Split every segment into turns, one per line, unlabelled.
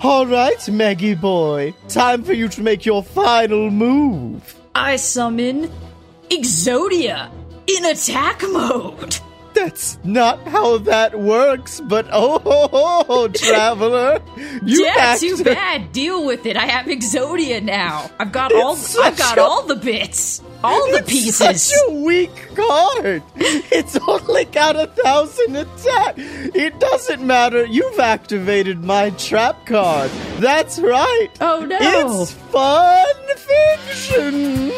All right, Maggie boy. Time for you to make your final move.
I summon Exodia in attack mode.
That's not how that works, but oh, ho, ho, ho, traveler, you
yeah,
act-
too bad. Deal with it. I have Exodia now. I've got all.
It's
I've got
a-
all the bits, all the
It's
pieces.
Such a weak card. It's only got a thousand attack. It doesn't matter. You've activated my trap card. That's right.
Oh, no.
It's fun fiction.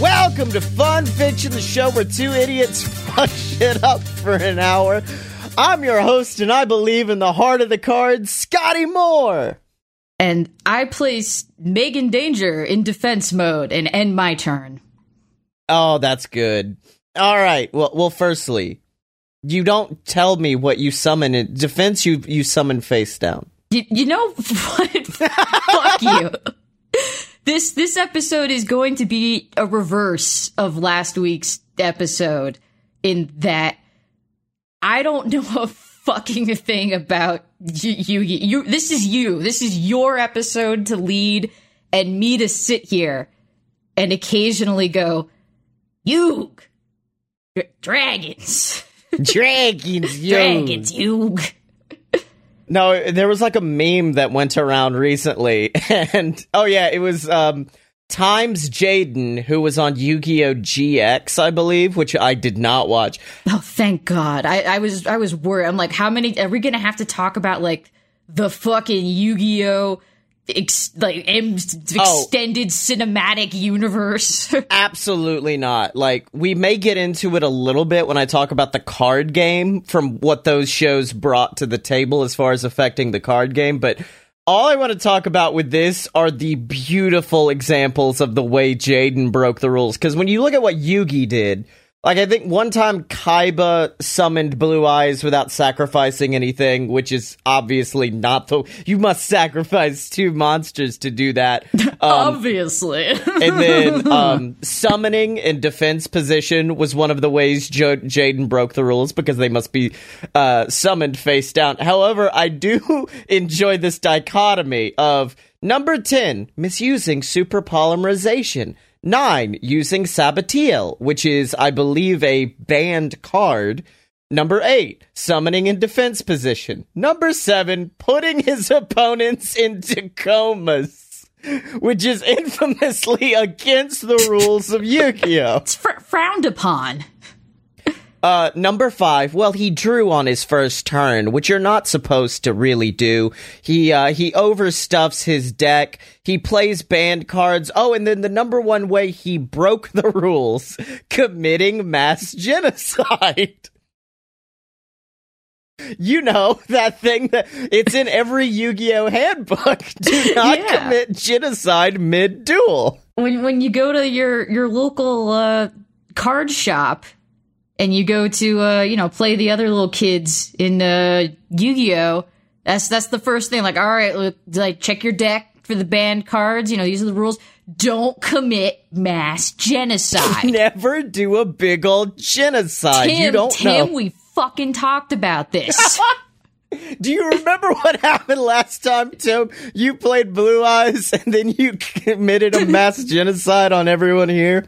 Welcome to Fun Fiction, the show where two idiots fuck shit up for an hour. I'm your host, and I believe in the heart of the cards, Scotty Moore.
And I place Megan Danger in defense mode and end my turn.
Oh, that's good. All right. Well, well. Firstly, you don't tell me what you summon in defense. You you summon face down.
You, you know what? Fuck you. This this episode is going to be a reverse of last week's episode in that I don't know a fucking thing about you. You, you this is you. This is your episode to lead, and me to sit here and occasionally go, "You, dragons,
Dragons, yo.
dragons, you."
No, there was like a meme that went around recently, and oh yeah, it was um Times Jaden who was on Yu-Gi-Oh GX, I believe, which I did not watch.
Oh, thank God. I, I was I was worried. I'm like, how many are we gonna have to talk about like the fucking Yu-Gi-Oh ex, like em,
Oh.
extended cinematic universe?
Absolutely not. Like we may get into it a little bit when I talk about the card game from what those shows brought to the table as far as affecting the card game, but all I want to talk about with this are the beautiful examples of the way Jaden broke the rules. Because when you look at what Yugi did, like I think one time Kaiba summoned Blue Eyes without sacrificing anything, which is obviously not the. You must sacrifice two monsters to do that. Um,
Obviously.
and then um, summoning in defense position was one of the ways jo- Jaden broke the rules because they must be uh, summoned face down. However, I do enjoy this dichotomy of number 10, misusing super polymerization. Nine, using Sabatiel, which is, I believe, a banned card. Number eight, summoning in defense position. Number seven, putting his opponents into comas, which is infamously against the rules of Yu-Gi-Oh!
it's fr- frowned upon.
Uh, number five. Well, he drew on his first turn, which you're not supposed to really do. He uh, he overstuffs his deck. He plays banned cards. Oh, and then the number one way he broke the rules, committing mass genocide. You know that thing that it's in every Yu-Gi-Oh handbook. Do not
Yeah.
commit genocide mid-duel.
When when you go to your your local uh, card shop and you go to uh, you know play the other little kids in uh, Yu-Gi-Oh, that's that's the first thing. Like, all right, look, like check your deck for the banned cards. You know, these are the rules. Don't commit mass genocide.
Never do a big old genocide.
Tim,
you don't
Tim,
know.
we fucking talked about this.
Do you remember what happened last time, Tim? You played Blue Eyes and then you committed a mass genocide on everyone here?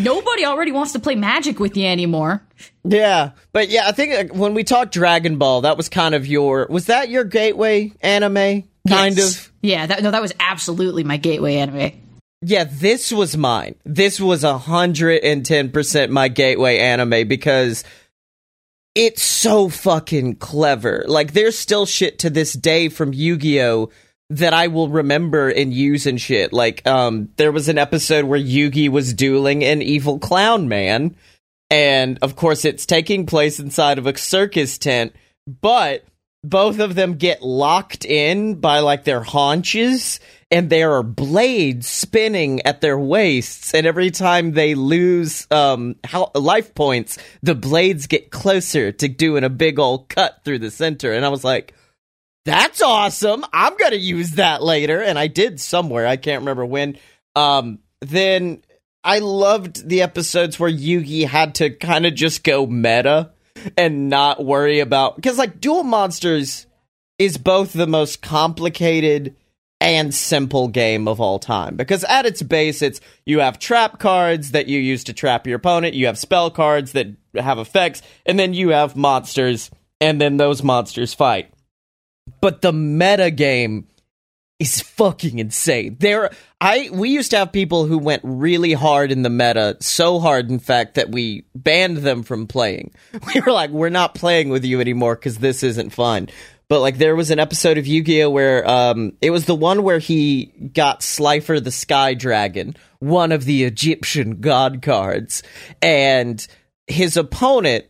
Nobody already wants to play Magic with you anymore.
Yeah, but yeah, I think uh, when we talked Dragon Ball, that was kind of your. Was that your gateway anime? Kind
Yes.
of.
Yeah, that, no, that was absolutely my gateway anime.
Yeah, this was mine. This was a hundred and ten percent my gateway anime because it's so fucking clever. Like, there's still shit to this day from Yu-Gi-Oh that I will remember and use and shit. Like, um, there was an episode where Yugi was dueling an evil clown man, and of course, it's taking place inside of a circus tent. But both of them get locked in by like their haunches and there are blades spinning at their waists and every time they lose um how, life points the blades get closer to doing a big old cut through the center and i was like that's awesome. I'm gonna use that later and i did somewhere. I can't remember when. Um then i loved the episodes where yugi had to kind of just go meta and not worry about because like duel monsters is both the most complicated and simple game of all time because at its base it's you have trap cards that you use to trap your opponent you have spell cards that have effects and then you have monsters and then those monsters fight but the meta game is fucking insane. There I we used to have people who went really hard in the meta, so hard in fact that we banned them from playing. We were like, we're not playing with you anymore cuz this isn't fun. But like there was an episode of Yu-Gi-Oh where um it was the one where he got Slifer the Sky Dragon, one of the Egyptian god cards, and his opponent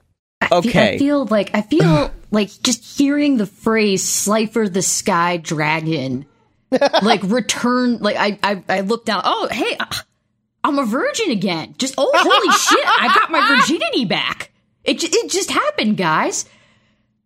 okay.
I feel like I feel like just hearing the phrase "Slifer the Sky Dragon," like return. Like I, I, I look down. Oh, hey, uh, I'm a virgin again. Just oh, holy shit! I got my virginity back. It it just happened, guys.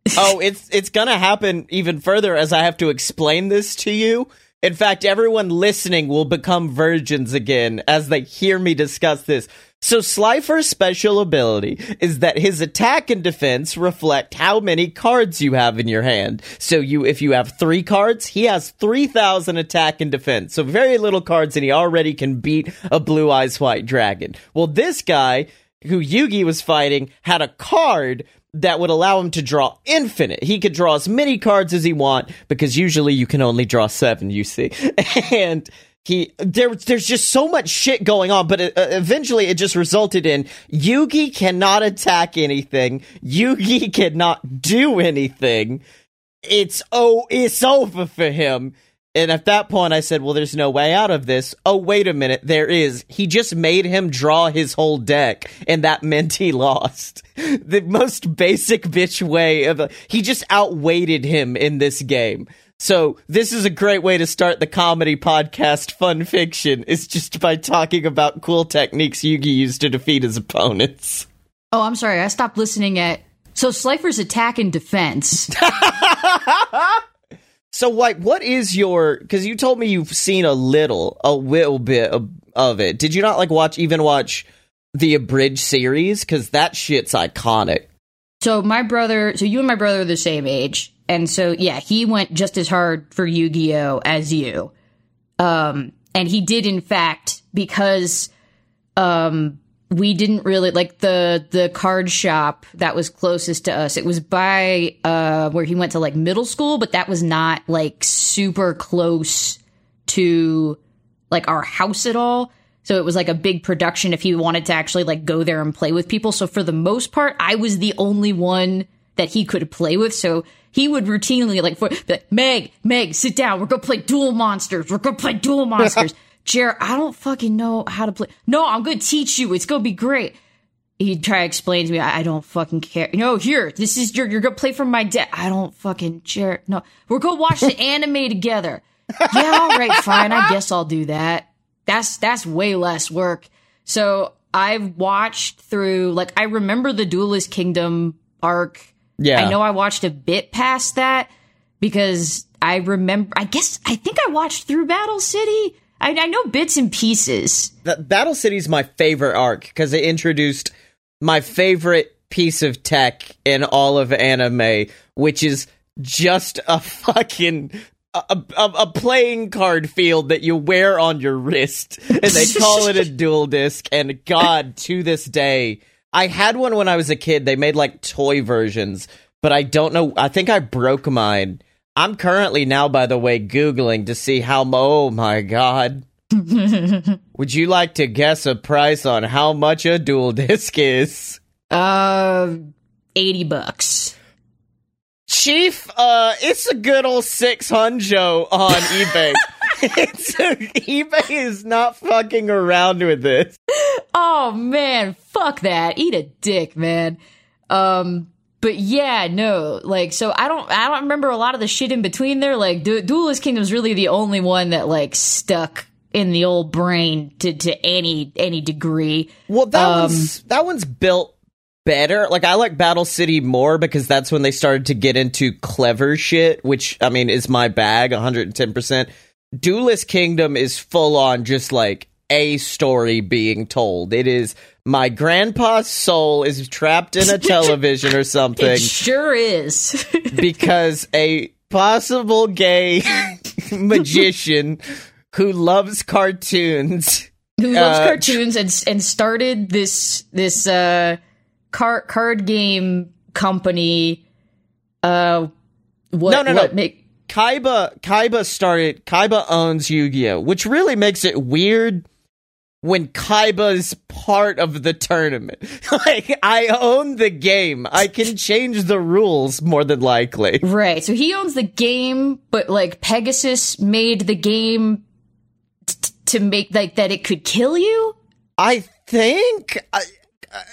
oh, it's it's gonna happen even further as I have to explain this to you. In fact, everyone listening will become virgins again as they hear me discuss this. So Slifer's special ability is that his attack and defense reflect how many cards you have in your hand. So you, if you have three cards, he has 3,000 attack and defense. So very little cards and he already can beat a blue eyes white dragon. Well, this guy, who Yugi was fighting, had a card that would allow him to draw infinite. He could draw as many cards as he want because usually you can only draw seven, you see. and he there there's just so much shit going on but it, uh, eventually it just resulted in Yugi cannot attack anything. Yugi cannot do anything. It's oh it's over for him. And at that point I said well there's no way out of this. Oh wait a minute. There is. He just made him draw his whole deck and that meant he lost. The most basic bitch way of he just outweighted him in this game so this is a great way to start the comedy podcast Fun Fiction is just by talking about cool techniques Yugi used to defeat his opponents.
Oh, I'm sorry. I stopped listening at so Slifer's attack and defense.
so like what is your cuz you told me you've seen a little a little bit of, of it. Did you not like watch even watch the abridged series cuz that shit's iconic.
So my brother, so you and my brother are the same age and so, yeah, he went just as hard for Yu Gi Oh! as you. Um, and he did, in fact, because um, we didn't really like the the card shop that was closest to us. It was by uh, where he went to like middle school, but that was not like super close to like our house at all. So it was like a big production if he wanted to actually like go there and play with people. So for the most part, I was the only one that he could play with. So he would routinely like, for, like Meg, Meg, sit down. We're gonna play Duel Monsters. We're gonna play Duel Monsters. Jared, I don't fucking know how to play. No, I'm gonna teach you. It's gonna be great. He'd try to explain to me, I, I don't fucking care. No, here, this is your, you're gonna play from my deck. I don't fucking, Jared, no. We're gonna watch the anime together. Yeah, all right, fine. I guess I'll do that. That's, that's way less work. So I've watched through, like, I remember the Duelist Kingdom arc yeah. I know I watched a bit past that because I remember, I guess, I think I watched through Battle City. I, I know bits and pieces.
The, Battle City's my favorite arc because it introduced my favorite piece of tech in all of anime, which is just a fucking a, a, a, playing card field that you wear on your wrist, and they call it a duel disk. And God, to this day, I had one when I was a kid. They made like toy versions, but I don't know. I think I broke mine. I'm currently now, by the way, Googling to see how. Oh my God. Would you like to guess a price on how much a duel disk is?
Uh, 80 bucks.
Chief, uh, it's a good old six hunjo on eBay. it's eBay is not fucking around with this.
Oh man, fuck that. Eat a dick, man. Um, but yeah, no, like so I don't I don't remember a lot of the shit in between there. Like du- Duelist Kingdom's really the only one that like stuck in the old brain to to any any degree.
Well, that
Um,
one's that one's built better. Like I like Battle City more because that's when they started to get into clever shit, which I mean is my bag, 110%. Duelist Kingdom is full on just like a story being told. It is my grandpa's soul is trapped in a television or something
It sure is.
because a possible gay magician who loves cartoons
Who loves
Uh,
cartoons and and started this this uh card card game company uh what
No, no, no.
what make
Kaiba Kaiba started Kaiba owns Yu-Gi-Oh, which really makes it weird when Kaiba's part of the tournament. like I own the game. I can change the rules more than likely.
Right. So he owns the game, but like Pegasus made the game t- to make like that it could kill you.
I think I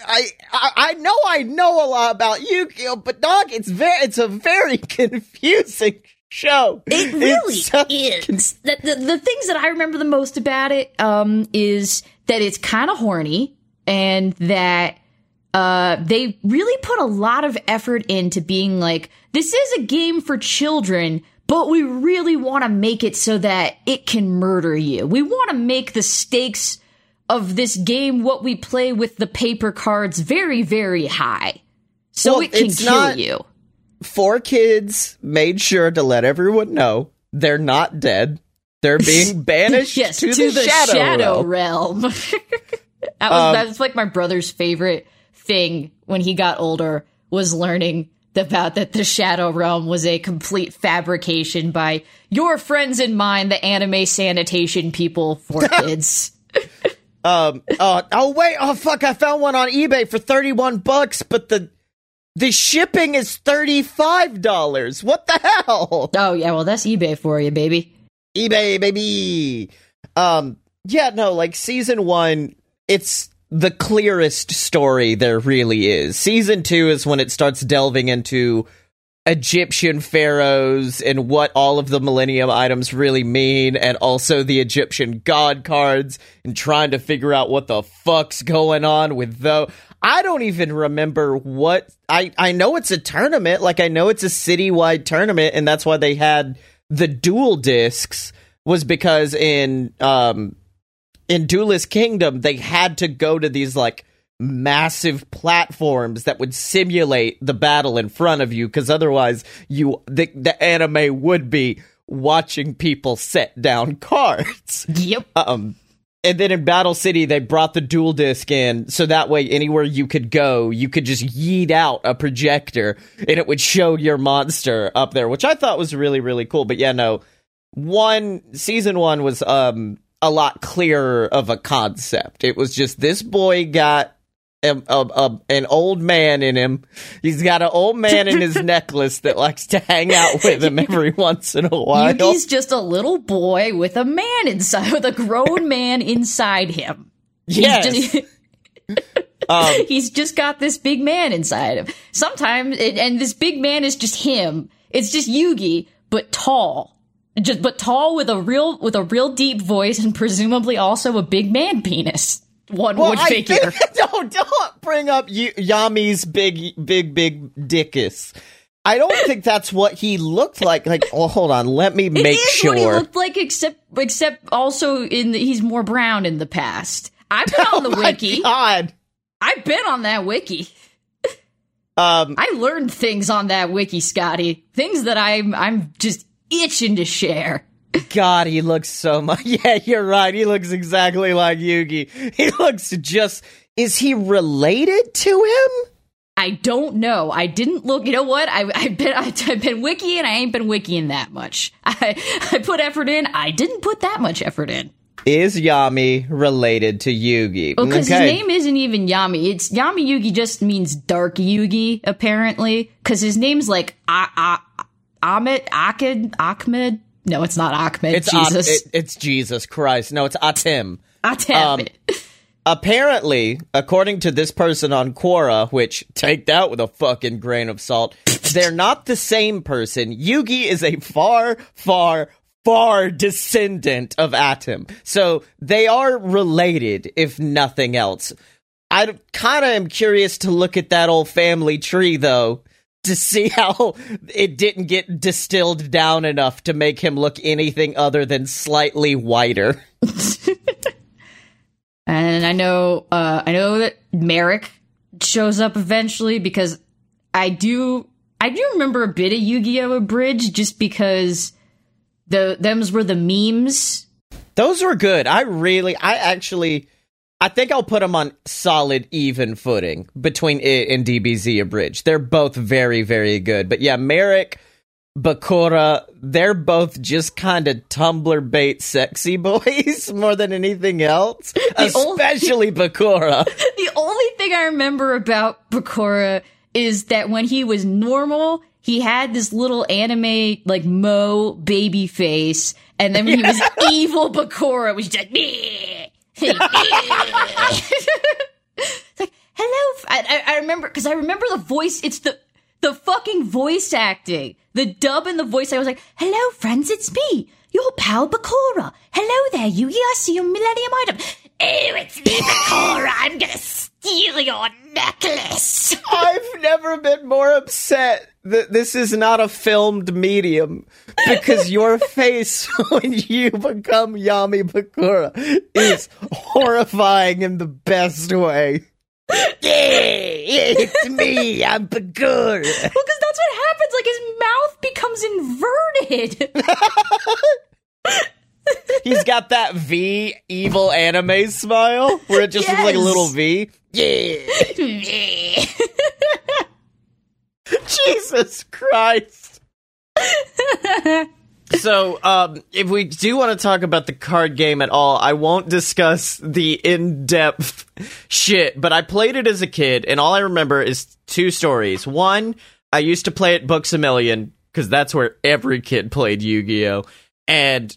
I I, I know I know a lot about Yu-Gi-Oh, but dog, it's very it's a very confusing show.
It really
so-
is. The, the, the things that I remember the most about it um, is that it's kind of horny and that uh, they really put a lot of effort into being like, this is a game for children, but we really want to make it so that it can murder you. We want to make the stakes of this game, what we play with the paper cards, very, very high. So
Well,
it can kill
not-
you.
Four kids made sure to let everyone know they're not dead. They're being banished
yes,
to, the, shadow, realm.
realm. that was
Um,
that's like my brother's favorite thing when he got older was learning about that the shadow realm was a complete fabrication by your friends and mine, the anime sanitation people for kids.
Um. Oh. Oh. Wait. Oh. Fuck. I found one on eBay for thirty-one bucks, but the the shipping is thirty-five dollars. What the hell?
oh yeah, well that's eBay for you, baby.
eBay, baby. Um. Yeah. No. Like season one, it's the clearest story there really is. Season two is when it starts delving into Egyptian pharaohs and what all of the Millennium items really mean, and also the Egyptian god cards, and trying to figure out what the fuck's going on with those. I don't even remember what I I know it's a tournament, like I know it's a citywide tournament, and that's why they had the duel disks was because in um in Duelist Kingdom they had to go to these like massive platforms that would simulate the battle in front of you because otherwise you the, the anime would be watching people set down cards
Yep.
um and then in battle city they brought the duel disk in so that way anywhere you could go you could just yeet out a projector and it would show your monster up there which i thought was really really cool. But yeah no one season one was um a lot clearer of a concept. It was just this boy got a, a, a, an old man in him. He's got an old man in his necklace that likes to hang out with him every once in a while.
Yugi's just a little boy with a man inside, with a grown man inside him. He's
yes.
just-
um,
He's just got this big man inside him. Sometimes, it, and this big man is just him. It's just Yugi, but tall, just but tall with a real with a real deep voice and presumably also a big man penis. One would
I
figure.
think- don't don't bring up y- Yami's big big big dickus. I don't think that's what he looked like. Like, oh, hold on, let me make sure.
what he looked like, except except also in the, he's more brown in the past. I've been on the
Oh My
wiki.
God.
I've been on that wiki.
Um,
I learned things on that wiki, Scotty. Things that I'm I'm just itching to share.
God, he looks so much. Yeah, you're right. He looks exactly like Yugi. He looks just. Is he related to him?
I don't know. I didn't look. You know what? I, I've been I, I've been wikiing. I ain't been wikiing that much. I I put effort in. I didn't put that much effort in.
Is Yami related to Yugi?
Well, because his name isn't even Yami. It's Yami Yugi. Just means dark Yugi, apparently. Because his name's like ah ah Ahmed Ahmed Ahmed. No, it's not Ahmed.
It's At-
Jesus.
it- it's Jesus Christ. No, it's Atim.
Atem.
um, apparently, according to this person on Quora, which take that with a fucking grain of salt, they're not the same person. Yugi is a far, far, far descendant of Atem. So they are related, if nothing else. I kind of am curious to look at that old family tree, though, to see how it didn't get distilled down enough to make him look anything other than slightly whiter.
and I know, uh, I know that Marik shows up eventually because I do, I do remember a bit of Yu-Gi-Oh! Abridged just because the them's were the memes.
Those were good. I really, I actually, I think I'll put them on solid, even footing between it and DBZ Abridged. They're both very, very good. But yeah, Marik, Bakura, they're both just kind of Tumblr bait sexy boys more than anything else. Especially only, Bakura.
The only thing I remember about Bakura is that when he was normal, he had this little anime like Mo baby face, and then when yeah. he was evil Bakura, was just me. It's like hello. I, I remember because I remember the voice. It's the the fucking voice acting, the dub and the voice. I was like, hello friends, it's me, your pal Bakura. Hello there, Yugi. I see your Millennium item. Oh, it's me, Bakura. I'm gonna steal your necklace.
I've never been more upset that this is not a filmed medium because your face when you become Yami Bakura is horrifying in the best way. yeah, it's me, I'm Bakura.
Well, because that's what happens. Like his mouth becomes inverted.
He's got that V evil anime smile where it just yes. looks like a little V. Yeah. Jesus Christ. so, um, if we do want to talk about the card game at all, I won't discuss the in depth shit, but I played it as a kid, and all I remember is two stories. One, I used to play it Books a Million, because that's where every kid played Yu Gi Oh! And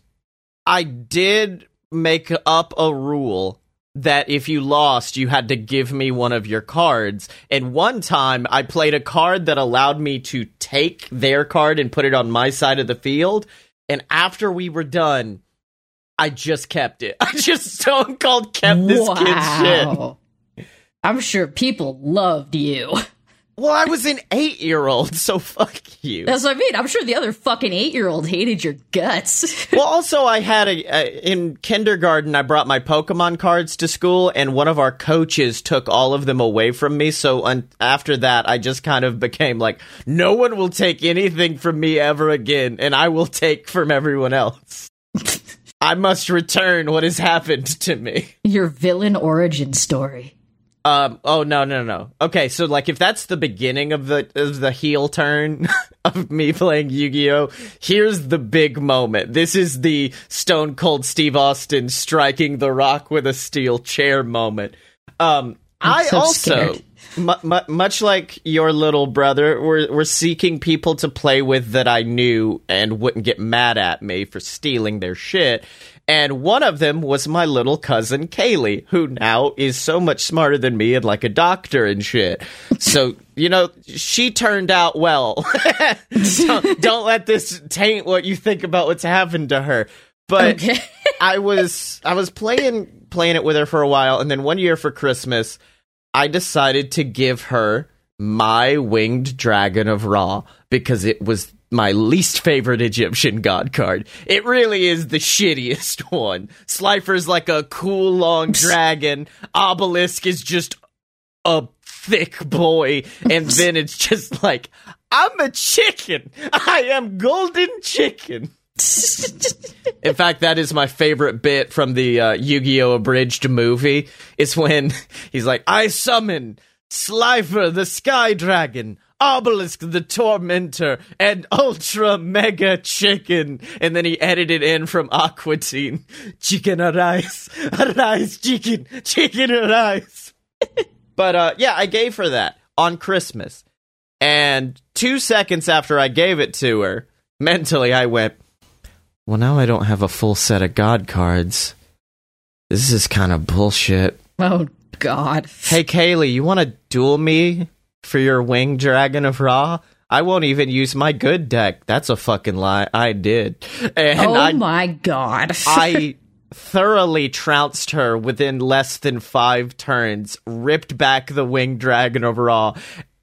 I did make up a rule that if you lost, you had to give me one of your cards. And one time I played a card that allowed me to take their card and put it on my side of the field. And after we were done, I just kept it. I just stone cold kept this wow. kid's shit.
I'm sure people loved you.
Well, I was an eight year old, so fuck you.
That's what I mean. I'm sure the other fucking eight year old hated your guts.
well, also, I had a, a, in kindergarten. I brought my Pokemon cards to school, and one of our coaches took all of them away from me. So un- after that, I just kind of became like, no one will take anything from me ever again, and I will take from everyone else. I must return what has happened to me.
Your villain origin story.
Um. Oh no no no. Okay, so like if that's the beginning of the of the heel turn of me playing Yu Gi Oh, here's the big moment. This is the Stone Cold Steve Austin striking the Rock with a steel chair moment. Um. I'm I so also. much like your little brother, we're, we're seeking people to play with that I knew and wouldn't get mad at me for stealing their shit. And one of them was my little cousin Kaylee, who now is so much smarter than me and like a doctor and shit. So, you know, she turned out well. don't, don't, let this taint what you think about what's happened to her. But okay. I was I was playing playing it with her for a while and then one year for Christmas, I decided to give her my winged dragon of Ra because it was my least favorite Egyptian god card. It really is the shittiest one. Slifer's like a cool long dragon. Obelisk is just a thick boy. And then it's just like, I'm a chicken. I am golden chicken. In fact, that is my favorite bit from the uh, Yu Gi Oh! abridged movie. It's when he's like, I summon Slifer the Sky Dragon Obelisk the Tormentor, and Ultra Mega Chicken. And then he edited in from Aqua Teen. Chicken arise, arise, chicken, chicken arise. but uh, yeah, I gave her that on Christmas. And two seconds after I gave it to her, mentally I went, well, now I don't have a full set of God cards. This is kind of bullshit.
Oh God.
Hey Kaylee, you want to duel me for your wing dragon of Ra? I won't even use my good deck. That's a fucking lie. I did. And
oh
I,
my God.
I thoroughly trounced her within less than five turns, ripped back the wing dragon of Ra,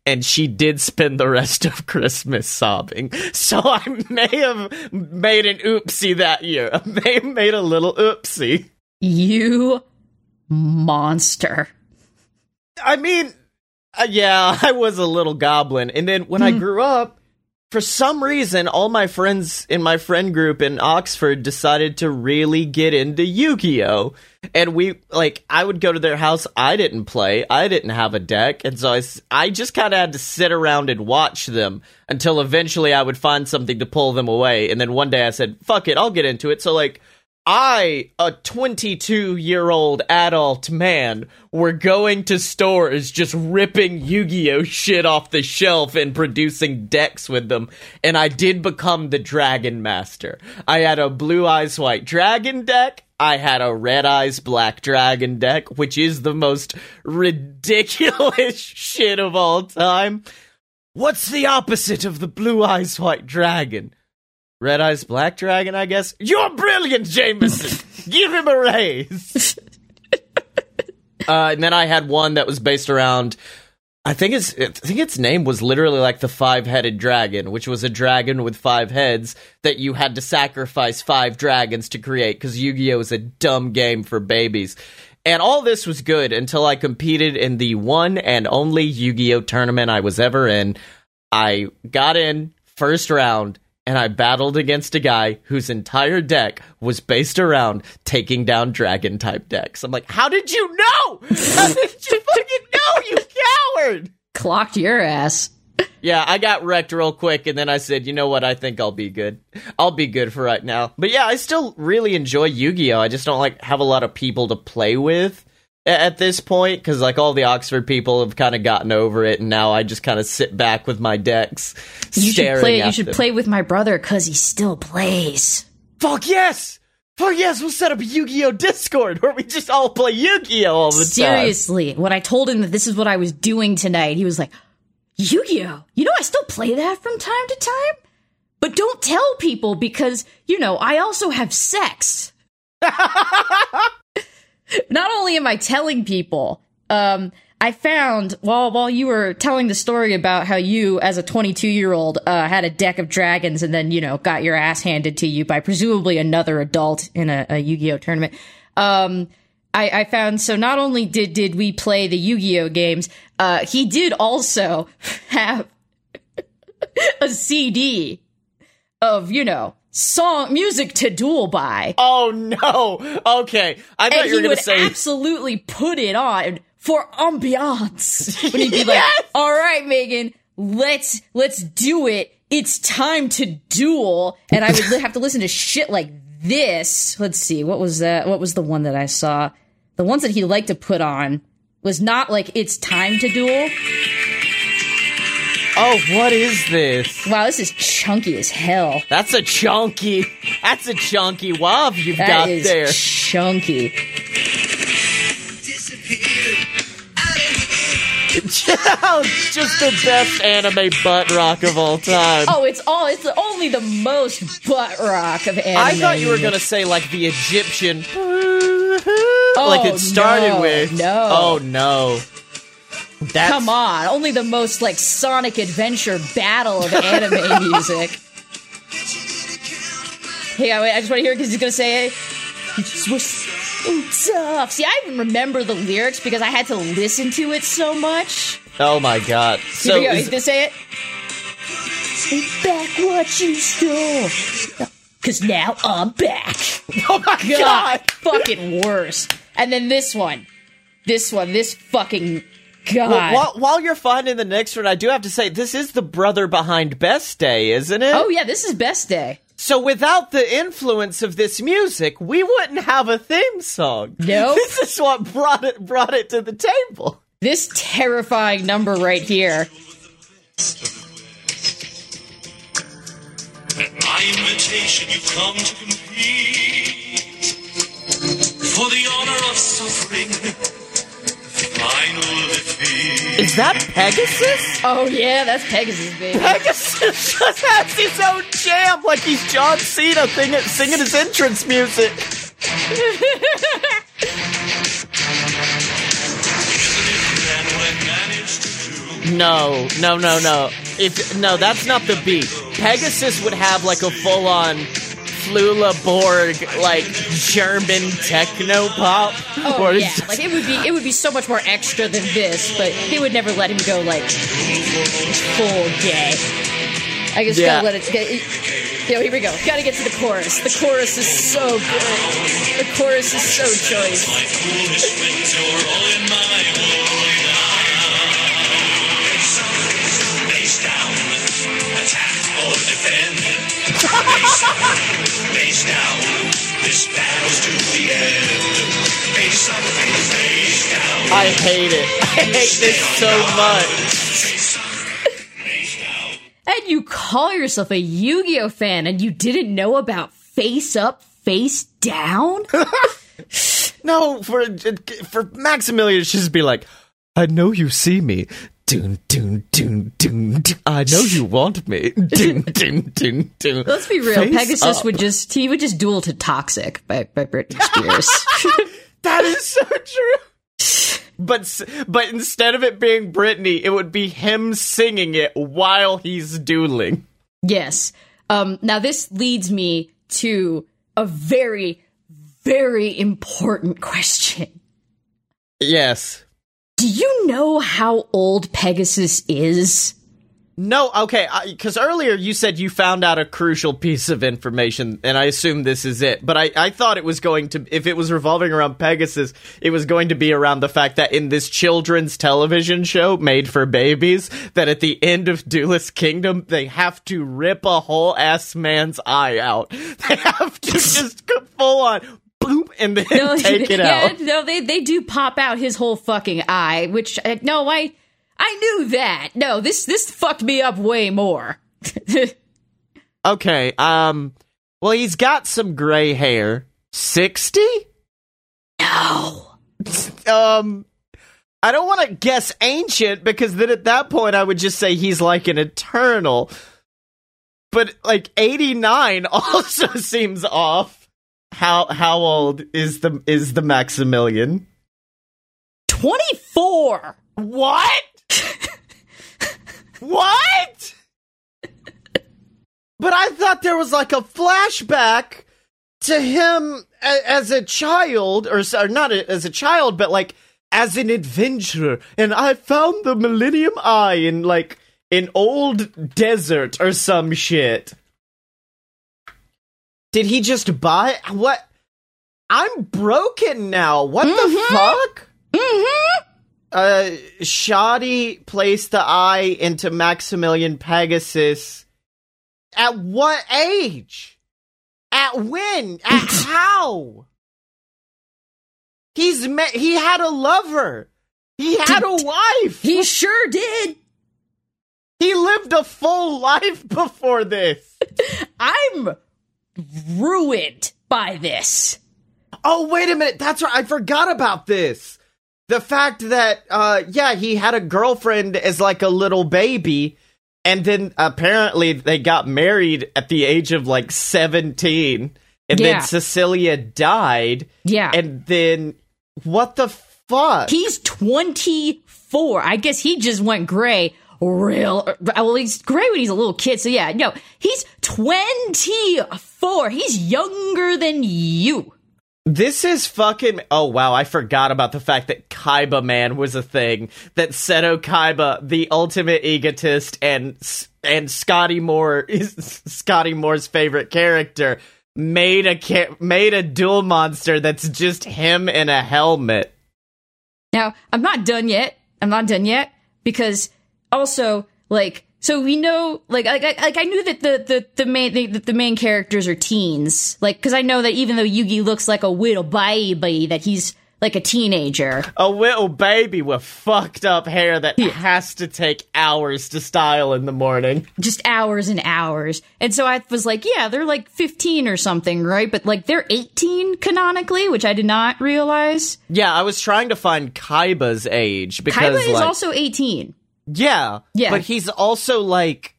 and she did spend the rest of Christmas sobbing. So I may have made an oopsie that year. I may have made a little oopsie.
you monster.
I mean, uh, yeah, I was a little goblin. And then when I grew up, for some reason, all my friends in my friend group in Oxford decided to really get into Yu Gi Oh! And we, like, I would go to their house. I didn't play, I didn't have a deck. And so I, I just kind of had to sit around and watch them until eventually I would find something to pull them away. And then one day I said, fuck it, I'll get into it. So, like, I, a 22 year old adult man, were going to stores just ripping Yu Gi Oh! shit off the shelf and producing decks with them. And I did become the Dragon Master. I had a Blue Eyes White Dragon deck. I had a Red Eyes Black Dragon deck, which is the most ridiculous shit of all time. What's the opposite of the Blue Eyes White Dragon? Red Eyes Black Dragon, I guess. You're brilliant, Jameson. Give him a raise. uh, and then I had one that was based around. I think its I think its name was literally like the five-headed dragon, which was a dragon with five heads that you had to sacrifice five dragons to create because Yu-Gi-Oh is a dumb game for babies. And all this was good until I competed in the one and only Yu-Gi-Oh tournament I was ever in. I got in first round and I battled against a guy whose entire deck was based around taking down dragon type decks. I'm like, how did you know? How did you fucking know, you coward?
Clocked your ass.
Yeah, I got wrecked real quick, and then I said, you know what? I think I'll be good. I'll be good for right now. But yeah, I still really enjoy Yu Gi Oh! I just don't like have a lot of people to play with at this point because like all the Oxford people have kind of gotten over it, and now I just kind of sit back with my decks.
You should play. You should
them.
play with my brother because he still plays.
Fuck yes! Fuck yes! We'll set up a Yu Gi Oh! Discord where we just all play Yu Gi Oh! all the time.
Seriously, when I told him that this is what I was doing tonight, he was like, Yu-Gi-Oh! You know, I still play that from time to time, but don't tell people because you know I also have sex. Not only am I telling people, um, I found while while you were telling the story about how you, as a 22 year old, uh, had a deck of dragons and then you know got your ass handed to you by presumably another adult in a, a Yu-Gi-Oh tournament. Um, I, I found so not only did did we play the Yu-Gi-Oh games, uh, he did also have a CD of you know song music to duel by.
Oh no! Okay, I thought
and
you were gonna
would
say.
absolutely put it on for ambiance. When he'd be like, "All right, Megan, let's let's do it. It's time to duel." And I would have to listen to shit like this. Let's see, what was that? What was the one that I saw? The ones that he liked to put on was not like "It's time to duel."
Oh, what is this?
Wow, this is chunky as hell.
That's a chunky. That's a chunky wob you've
That
got
is
there.
chunky.
Just the best anime butt rock of all time.
Oh, it's all. It's only the most butt rock of anime.
I thought you were gonna say like the Egyptian, oh, like it oh, started
no,
with.
no.
Oh no. That's,
Come on, only the most like Sonic Adventure battle of anime music. Hey, I, I just want to hear because he's gonna say, "It was so tough." See, I even remember the lyrics because I had to listen to it so much.
Oh my god.
Here
So
we go.
is-
He's gonna say it. Take back what you stole. Cause now I'm back.
oh my
God,
god.
fucking worse. And then this one, this one, this fucking god.
Well, while, while you're finding the next one, I do have to say this is the brother behind Best Day, isn't it?
oh yeah, this is best day.
So without the influence of this music, we wouldn't have a theme song.
Nope.
This is what brought it brought it to the table.
This terrifying number right here.
At my invitation, you come to compete for the honor of suffering final defeat.
Is that Pegasus?
Oh yeah, that's Pegasus, baby.
Pegasus just has his own jam, like he's John Cena singing, singing his entrance music.
And what I managed to do.
No, no, no, no. If no, that's not the beat. Pegasus would have like a full-on Flula Borg, like German techno pop.
Oh
where
yeah,
just-
like it would be it would be so much more extra than this, but they would never let him go like full gay. I guess
Yeah.
gotta let it get. Yo, here we go. Gotta get to the chorus. The chorus is so good. The chorus is so choice.
My
I hate it. I hate this so much.
Face up, face down.
And you call yourself a Yu-Gi-Oh fan, and you didn't know about Face Up, Face Down?
No, for for Maximilian to just be like, I know you see me. Dun, dun, dun, dun, dun. I know you want me. Dun, dun, dun, dun.
Let's be real.
Face
Pegasus
up.
would just he would just duel to Toxic by by Britney Spears.
That is so true. But but instead of it being Britney, it would be him singing it while he's dueling.
yes. Um. Now this leads me to a very very important question.
Yes.
Do you know how old Pegasus is?
No, okay, because earlier you said you found out a crucial piece of information, and I assume this is it. But I, I thought it was going to, if it was revolving around Pegasus, it was going to be around the fact that in this children's television show made for babies, that at the end of Duelist Kingdom, they have to rip a whole ass man's eye out. They have to just go full on boom and then take it
yeah,
out.
no, they they do pop out his whole fucking eye. Which uh, no, I I knew that. No, this this fucked me up way more.
Okay, um, well, he's got some gray hair. 60?
no.
um I don't want to guess ancient because then at that point I would just say he's like an eternal. But like 89 also seems off. How how old is the is the Maximilian?
24.
What? What? But I thought there was like a flashback to him a- as a child, or, or not as a child, but like as an adventurer. And I found the Millennium Eye in like an old desert or some shit. Did he just buy what? I'm broken now. What the fuck?
Mm-hmm.
Uh, Shadi placed the eye into Maximilian Pegasus. At what age? At when? At how? He's met. He had a lover. He had a wife.
He sure did.
He lived a full life before this.
I'm ruined by this.
Oh, wait a minute. That's right. I forgot about this. The fact that, uh, yeah, he had a girlfriend as like a little baby, and then apparently they got married at the age of like 17, and
Yeah.
then Cecilia died,
Yeah.
and then what the fuck?
He's 24. I guess he just went gray real well he's gray when he's a little kid so yeah no he's 24 he's younger than you
This is fucking. Oh wow, I forgot about the fact that Kaiba Man was a thing. That Seto Kaiba, the ultimate egotist, and and Scotty Moore is Scotty Moore's favorite character, made a made a duel monster that's just him in a helmet.
Now, I'm not done yet. I'm not done yet because also like so we know like like, I- like I knew that the the the main the, the main characters are teens. Like cuz I know that even though Yugi looks like a little baby that he's like a teenager.
A little baby with fucked up hair that has to take hours to style in the morning.
just hours and hours. And so I was like, yeah, they're like 15 or something, right? But like they're 18 canonically, which I did not realize.
Yeah, I was trying to find Kaiba's age because
Kaiba is
like
also 18.
Yeah,
Yeah.
but he's also like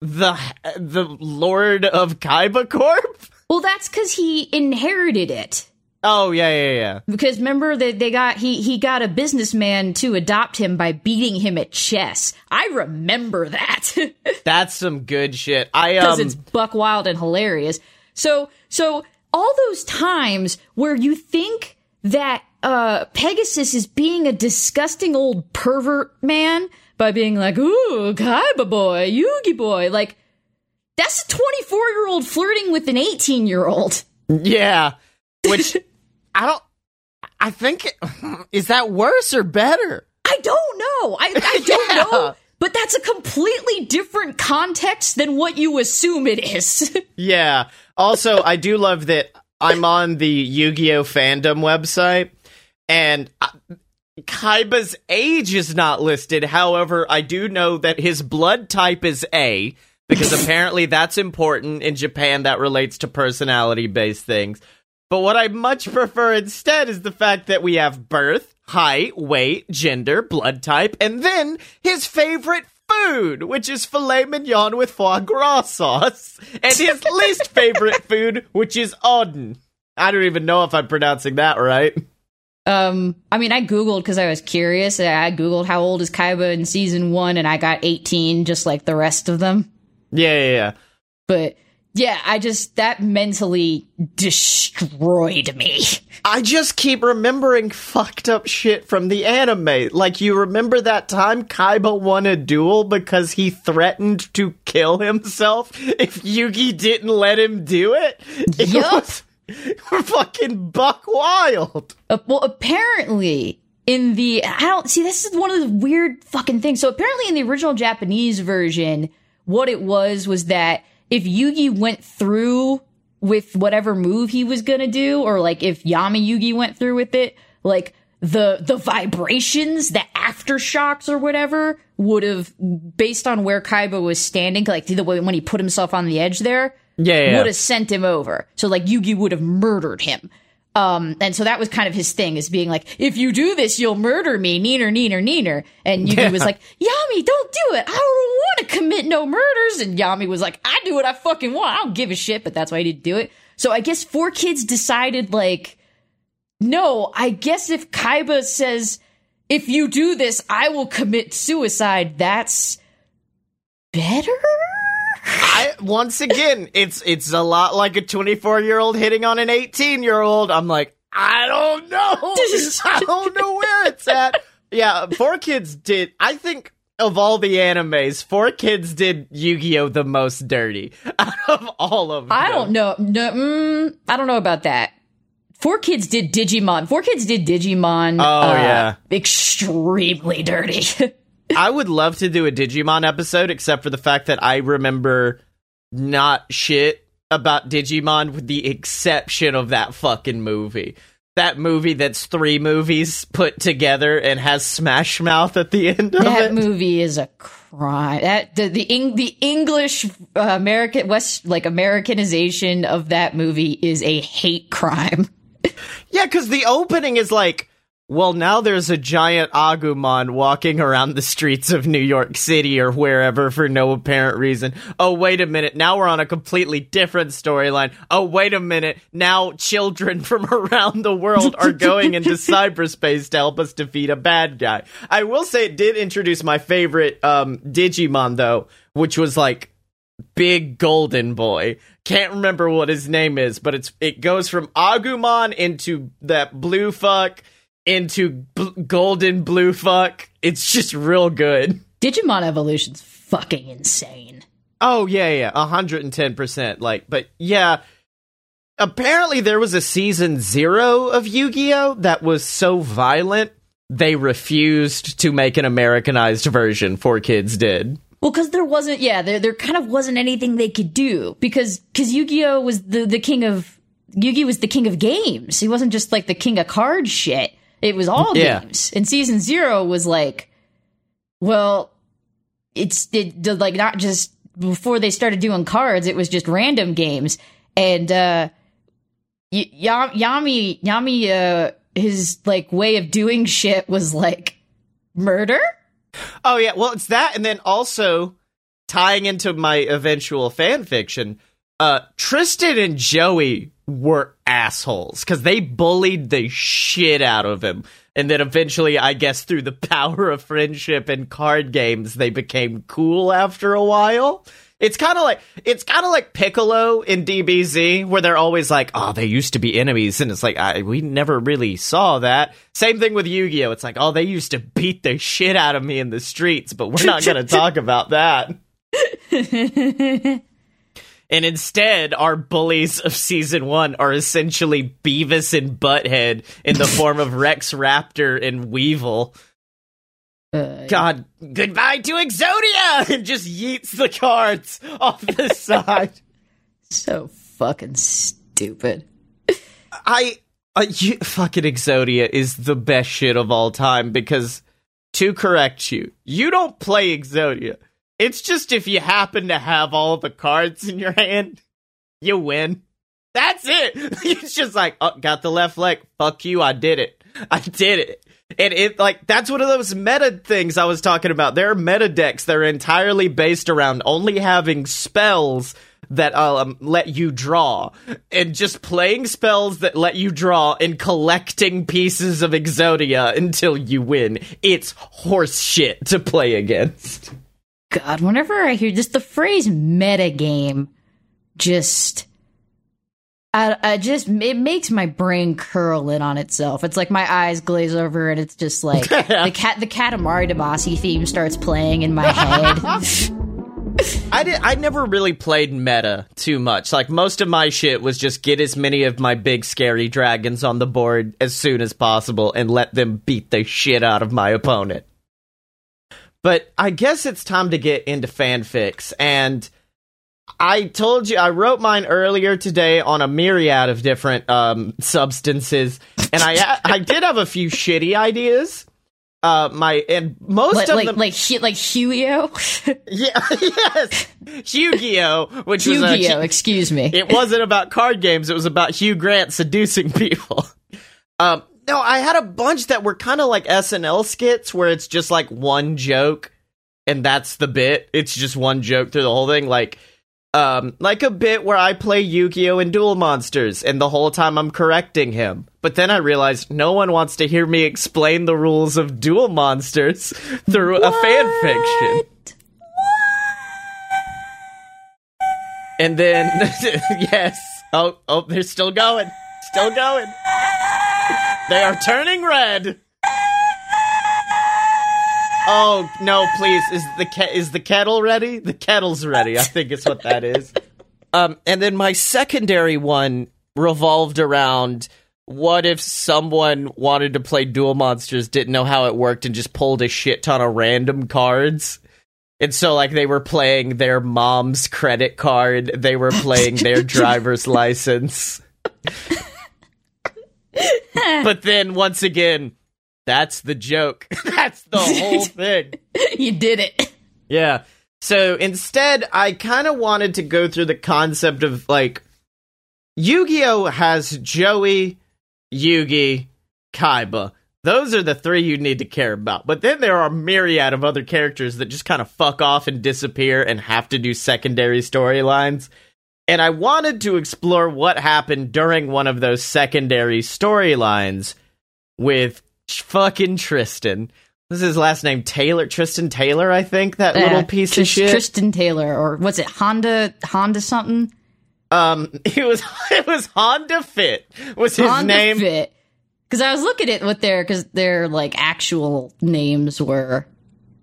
the the lord of Kaiba Corp.
Well, that's because he inherited it.
Oh yeah, yeah, yeah.
Because remember that they got he he got a businessman to adopt him by beating him at chess. I remember that
That's some good shit. I
because
um
it's buck wild and hilarious. So so all those times where you think that uh Pegasus is being a disgusting old pervert man by being like, "Ooh, Kaiba boy, Yugi boy," like that's a 24 year old flirting with an 18 year old.
yeah, which I don't. I think is that worse or better?
I don't know. I, I don't
Yeah.
know. But that's a completely different context than what you assume it is.
Yeah. Also, I do love that I'm on the Yu-Gi-Oh fandom website, and Kaiba's age is not listed. However, I do know that his blood type is A because apparently that's important in Japan. That relates to personality-based things. But what I much prefer instead is the fact that we have birth, height, weight, gender, blood type, and then his favorite food, which is filet mignon with foie gras sauce, and his least favorite food, which is oden. I don't even know if I'm pronouncing that right.
Um, I mean, I Googled because I was curious. I Googled how old is Kaiba in season one, and I got 18, just like the rest of them.
Yeah, yeah, yeah.
But yeah, I just, that mentally destroyed me.
I just keep remembering fucked up shit from the anime. Like, you remember that time Kaiba won a duel because he threatened to kill himself if Yugi didn't let him do it? It
Yup.
was fucking buck wild.
Uh, well, apparently in the I don't see this is one of the weird fucking things. So apparently in the original Japanese version, what it was was that if Yugi went through with whatever move he was gonna do, or like if Yami Yugi went through with it, like the the vibrations, the aftershocks or whatever would have based on where Kaiba was standing, like the way when he put himself on the edge there,
Yeah, yeah.
would have sent him over. So like Yugi would have murdered him. Um, and so that was kind of his thing is being like, if you do this, you'll murder me, neener, neener, neener. And Yugi was like, Yami, don't do it. I don't want to commit no murders. And Yami was like, I do what I fucking want. I don't give a shit, but that's why he didn't do it. So I guess 4Kids decided like, no, I guess if Kaiba says, if you do this, I will commit suicide, that's better?
I once again, it's it's a lot like a 24 year old hitting on an 18 year old. I'm like, I don't know, I don't know where it's at. Yeah, 4Kids did. I think of all the animes, 4Kids did Yu-Gi-Oh the most dirty out of all of them.
I don't know. No, mm, I don't know about that. 4Kids did Digimon. 4Kids did Digimon.
Oh,
uh,
yeah.
extremely dirty.
I would love to do a Digimon episode, except for the fact that I remember not shit about Digimon, with the exception of that fucking movie. That movie that's three movies put together and has Smash Mouth at the end of
that
it.
That movie is a crime. That the the, Eng, the English uh, American West like Americanization of that movie is a hate crime.
Yeah, because the opening is like, well, now there's a giant Agumon walking around the streets of New York City or wherever for no apparent reason. Oh, wait a minute. Now we're on a completely different storyline. Oh, wait a minute. Now children from around the world are going into cyberspace to help us defeat a bad guy. I will say it did introduce my favorite um, Digimon, though, which was like big golden boy. Can't remember what his name is, but it's it goes from Agumon into that blue fuck into bl- golden blue fuck. It's just real good.
Digimon Evolution's fucking insane.
Oh yeah, yeah, hundred and ten percent. Like, but yeah. Apparently, there was a season zero of Yu-Gi-Oh that was so violent they refused to make an Americanized version. 4Kids did.
Well, because there wasn't, yeah, there there kind of wasn't anything they could do because because Yu-Gi-Oh was the the king of Yugi was the king of games. He wasn't just like the king of card shit. It was all
Yeah.
games. And season zero was like, well, it's it did, like not just before they started doing cards. It was just random games. And uh, y- Ya- Yami Yami uh, his like way of doing shit was like murder.
Oh yeah, well it's that, and then also tying into my eventual fan fiction. Uh, Tristan and Joey were assholes because they bullied the shit out of him, and then eventually, I guess through the power of friendship and card games, they became cool after a while. It's kind of like it's kind of like Piccolo in DBZ, where they're always like, "Oh, they used to be enemies," and it's like, I, "We never really saw that." Same thing with Yu-Gi-Oh. It's like, "Oh, they used to beat the shit out of me in the streets," but we're not going to talk about that. And instead, our bullies of season one are essentially Beavis and Butthead in the form of Rex Raptor and Weevil.
Uh,
God, goodbye to Exodia! And just yeets the cards off the side.
so fucking stupid.
I, uh, you, fucking Exodia is the best shit of all time because, to correct you, you don't play Exodia. It's just if you happen to have all the cards in your hand, you win. That's it. It's just like, oh, got the left leg. Fuck you. I did it. I did it. And it like that's one of those meta things I was talking about. There are meta decks that are entirely based around only having spells that um, let you draw, and just playing spells that let you draw and collecting pieces of Exodia until you win. It's horse shit to play against.
God, whenever I hear just the phrase metagame, just I, I just it makes my brain curl in on itself. It's like my eyes glaze over, and it's just like the cat the Katamari Damacy theme starts playing in my head.
I did. I never really played meta too much. Like most of my shit was just get as many of my big scary dragons on the board as soon as possible and let them beat the shit out of my opponent. But I guess it's time to get into fanfics and I told you I wrote mine earlier today on a myriad of different um, substances, and I I did have a few shitty ideas. Uh, my and most
like
of
like
them,
like like Huio,
yeah, yes, Yu-Gi-Oh, which was a,
Yu-Gi-Oh. Excuse me.
it wasn't about card games. It was about Hugh Grant seducing people. Um, no, I had a bunch that were kind of like SNL skits where it's just like one joke and that's the bit. It's just one joke through the whole thing. Like, um, like a bit where I play Yu-Gi-Oh! and Duel Monsters and the whole time I'm correcting him. But then I realized no one wants to hear me explain the rules of Duel Monsters through a fan fiction. And then, yes. Oh, oh, they're still going. Still going. They are turning red. Oh no! Please, is the ke- is the kettle ready? The kettle's ready. I think it's what that is. Um, and then my secondary one revolved around what if someone wanted to play Duel Monsters, didn't know how it worked, and just pulled a shit ton of random cards. And so, like, they were playing their mom's credit card, they were playing their driver's license. but then, once again, that's the joke. that's the whole thing.
you did it.
Yeah. So instead, I kind of wanted to go through the concept of like Yu Gi Oh! has Joey, Yugi, Kaiba. Those are the three you need to care about. But then there are a myriad of other characters that just kind of fuck off and disappear and have to do secondary storylines. And I wanted to explore what happened during one of those secondary storylines with fucking Tristan. This is his last name Taylor, Tristan Taylor, I think. That little
Uh,
piece
Tris-
of shit.
Tristan Taylor, or was it? Honda Honda something.
um, it was it was Honda Fit was his
Honda
name.
Fit. Because I was looking at what their because their like actual names were.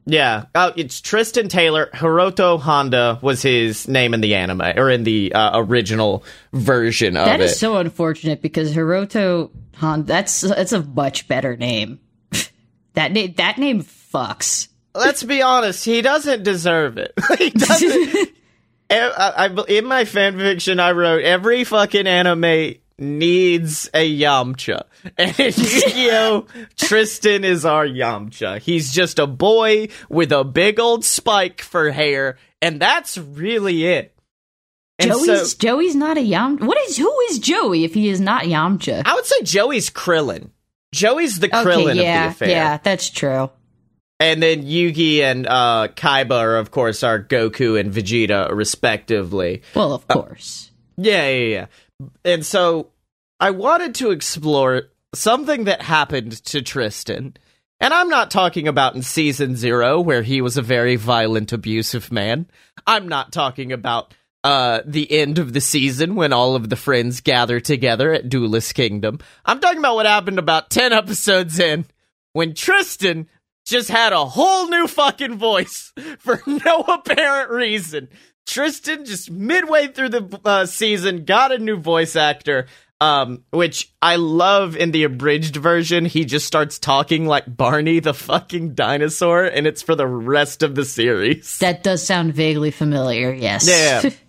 Yeah, oh, it's Tristan Taylor. Hiroto Honda was his name in the anime or in the uh, original version of
That
it.
is so unfortunate because Hiroto Honda. That's that's a much better name. that name that name fucks.
Let's be honest, he doesn't deserve it. he doesn't. I, I, in my fan fiction, I wrote every fucking anime needs a Yamcha. And in Yu-Gi-Oh, Tristan is our Yamcha. He's just a boy with a big old spike for hair, and that's really it. And
Joey's
so,
Joey's not a Yamcha. What is who is Joey if he is not Yamcha?
I would say Joey's Krillin. Joey's the Krillin
okay, yeah,
of the affair.
yeah, that's true.
And then Yugi and uh, Kaiba are, of course, are Goku and Vegeta, respectively.
Well, of course.
Yeah, yeah, yeah. And so I wanted to explore something that happened to Tristan. And I'm not talking about in season zero, where he was a very violent, abusive man. I'm not talking about uh, the end of the season when all of the friends gather together at Duelist Kingdom. I'm talking about what happened about 10 episodes in when Tristan just had a whole new fucking voice for no apparent reason. Tristan just midway through the uh, season got a new voice actor, um, which I love in the abridged version. He just starts talking like Barney the fucking dinosaur, and it's for the rest of the series.
That does sound vaguely familiar. Yes.
Yeah.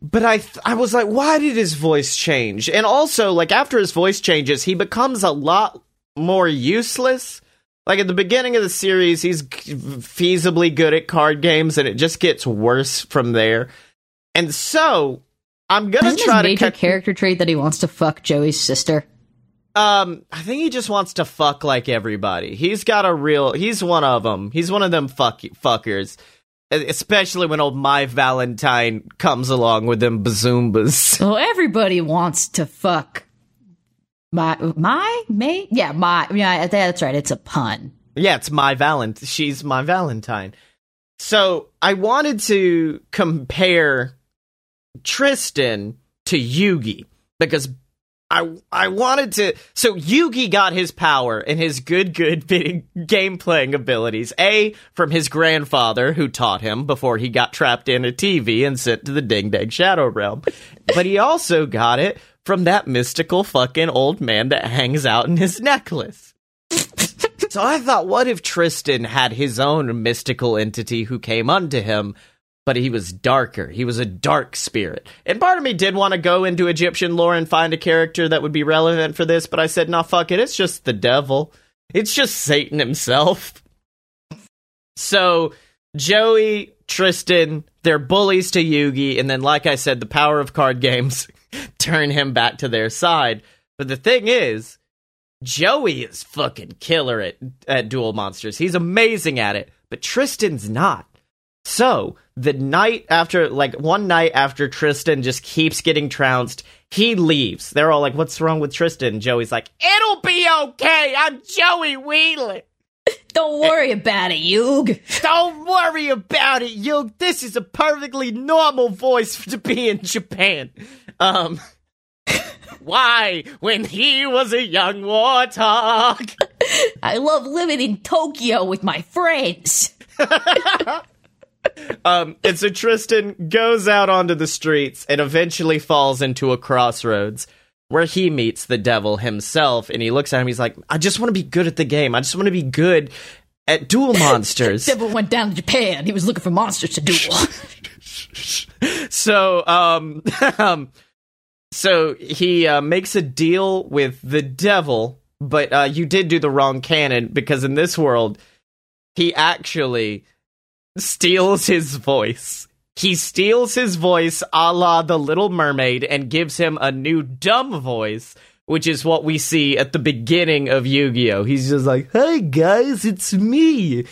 But I th- I was like, why did his voice change? And also, like after his voice changes, he becomes a lot more useless. Like at the beginning of the series, he's feasibly good at card games, and it just gets worse from there. And so I'm gonna
Isn't his
try to
major
catch.
character trait that he wants to fuck Joey's sister?
Um, I think he just wants to fuck like everybody. He's got a real. He's one of them. He's one of them fuck fuckers. Especially when old Mai Valentine comes along with them bazoombas.
Well, everybody wants to fuck my my mate. Yeah, my yeah. That's right. It's a pun.
Yeah, it's my Valentine. She's my Valentine. So I wanted to compare Tristan to Yugi because I I wanted to. So Yugi got his power and his good good game playing abilities. A from his grandfather who taught him before he got trapped in a TV and sent to the Ding Dang Shadow Realm. but he also got it from that mystical fucking old man that hangs out in his necklace. So I thought, what if Tristan had his own mystical entity who came unto him, but he was darker? He was a dark spirit. And part of me did want to go into Egyptian lore and find a character that would be relevant for this, but I said, nah, fuck it. It's just the devil. It's just Satan himself. So Joey, Tristan, they're bullies to Yugi, and then, like I said, the power of card games turn him back to their side. But the thing is, Joey is fucking killer at, at Duel Monsters. He's amazing at it, but Tristan's not. So, the night after, like one night after Tristan just keeps getting trounced, he leaves. They're all like, What's wrong with Tristan? Joey's like, It'll be okay. I'm Joey Wheeler.
Don't worry about it, Yug.
Don't worry about it, you. This is a perfectly normal voice to be in Japan. Um, why? When he was a young warthog.
I love living in Tokyo with my friends.
Um, and so Tristan goes out onto the streets and eventually falls into a crossroads where he meets the devil himself. And he looks at him. He's like, I just want to be good at the game. I just want to be good at duel monsters.
Devil went down to Japan. He was looking for monsters to duel.
so um um so he uh, makes a deal with the devil but uh you did do the wrong canon because in this world he actually steals his voice. He steals his voice a la the little mermaid and gives him a new dumb voice which is what we see at the beginning of yu-gi-oh. He's just like hey guys it's me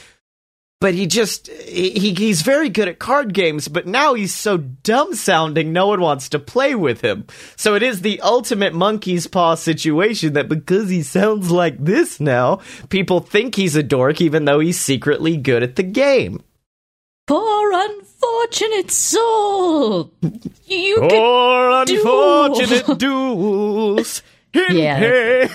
but he just he, he's very good at card games but now he's so dumb sounding no one wants to play with him so it is the ultimate monkey's paw situation that because he sounds like this now people think he's a dork even though he's secretly good at the game
Poor unfortunate soul. You could
or
duel.
unfortunate duels
Yeah.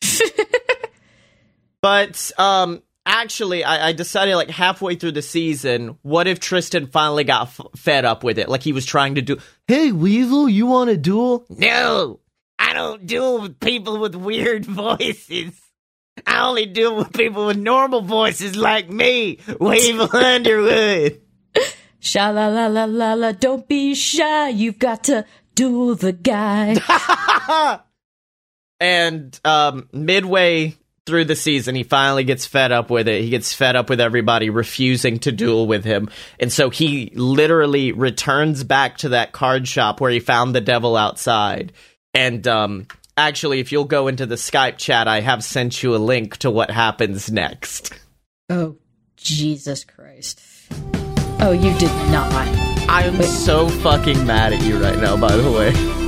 but um actually I, I decided like halfway through the season what if tristan finally got f- fed up with it like he was trying to do hey weasel you want to duel no i don't duel with people with weird voices i only duel with people with normal voices like me weevil underwood
Sha la la la la la, don't be shy. You've got to duel the guy.
And um, midway through the season, he finally gets fed up with it. He gets fed up with everybody refusing to duel with him. And so he literally returns back to that card shop where he found the devil outside. And um, actually, if you'll go into the Skype chat, I have sent you a link to what happens next.
oh, Jesus Christ. Oh, you did not.
I'm so fucking mad at you right now, by the way.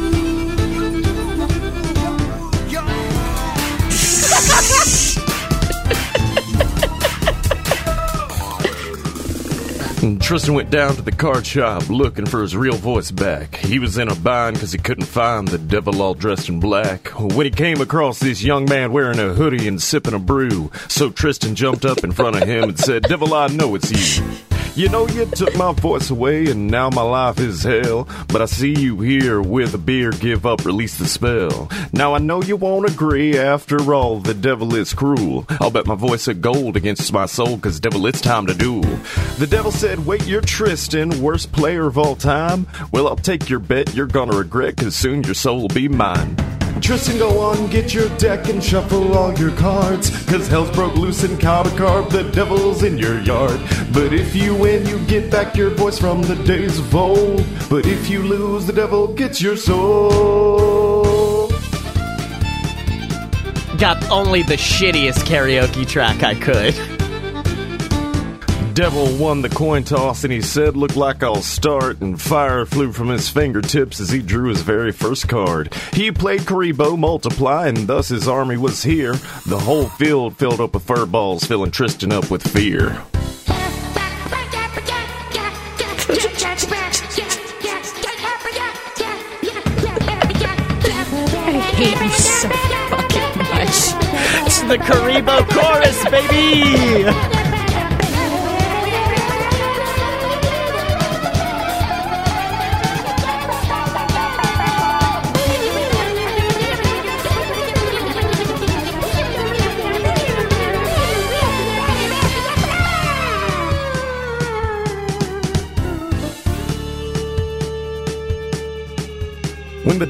Tristan went down to the card shop looking for his real voice back. He was in a bind because he couldn't find the devil all dressed in black. When he came across this young man wearing a hoodie and sipping a brew, so Tristan jumped up in front of him and said, Devil, I know it's you. You know, you took my voice away and now my life is hell. But I see you here with a beer, give up, release the spell. Now I know you won't agree, after all, the devil is cruel. I'll bet my voice of gold against my soul, cause devil, it's time to duel. The devil said, Wait, you're Tristan, worst player of all time? Well, I'll take your bet, you're gonna regret, cause soon your soul will be mine. Tristan, go on, get your deck and shuffle all your cards. Cause hell's broke loose and a carb, the devil's in your yard. But if you win, you get back your voice from the days of old. But if you lose, the devil gets your soul.
Got only the shittiest karaoke track I could.
Devil won the coin toss and he said, Look like I'll start. And fire flew from his fingertips as he drew his very first card. He played Kuriboh Multiply, and thus his army was here. The whole field filled up with fur balls, filling Tristan up with fear.
I hate so fucking much.
It's the Kuriboh chorus, baby!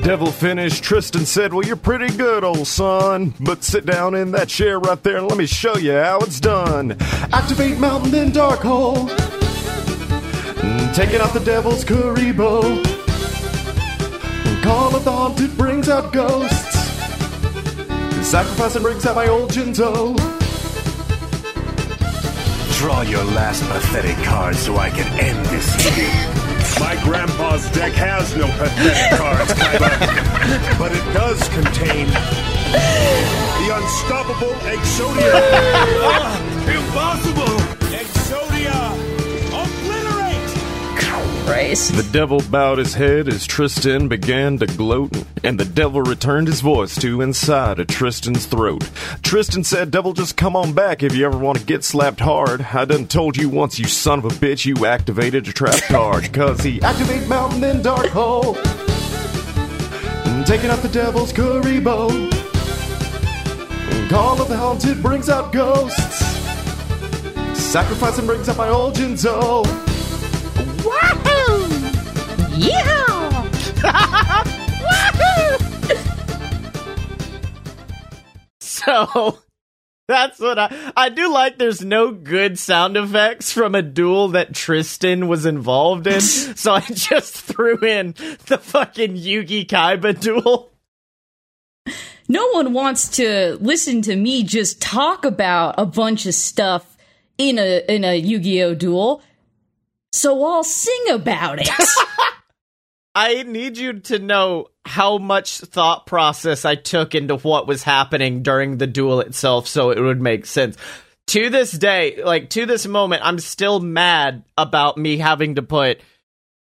Devil finished, Tristan said, Well, you're pretty good, old son. But sit down in that chair right there and let me show you how it's done. Activate Mountain, then Dark Hole. Mm, Taking out the devil's Kuriboh. Call of the Haunted brings out ghosts. Sacrifice and brings out my old Jinzo.
Draw your last pathetic card so I can end this evening.
My grandpa's deck has no pathetic cards, Kaiba, but it does contain the unstoppable Exodia. Ah, impossible! Exodia!
Christ.
The devil bowed his head as Tristan began to gloat, and the devil returned his voice to inside of Tristan's throat. Tristan said, Devil, just come on back if you ever want to get slapped hard. I done told you once, you son of a bitch, you activated a trap card. Cause he activate Mountain then Dark Hole. Taking out the devil's Kuriboh. Mm, Call of the Haunted brings out ghosts. Sacrifice and brings out my old Jinzo.
Yeah.
So that's what I I do like there's no good sound effects from a duel that Tristan was involved in. so I just threw in the fucking Yugi Kaiba duel.
no one wants to listen to me just talk about a bunch of stuff in a in a Yu-Gi-Oh duel. So I'll sing about it.
I need you to know how much thought process I took into what was happening during the duel itself so it would make sense. To this day, like to this moment, I'm still mad about me having to put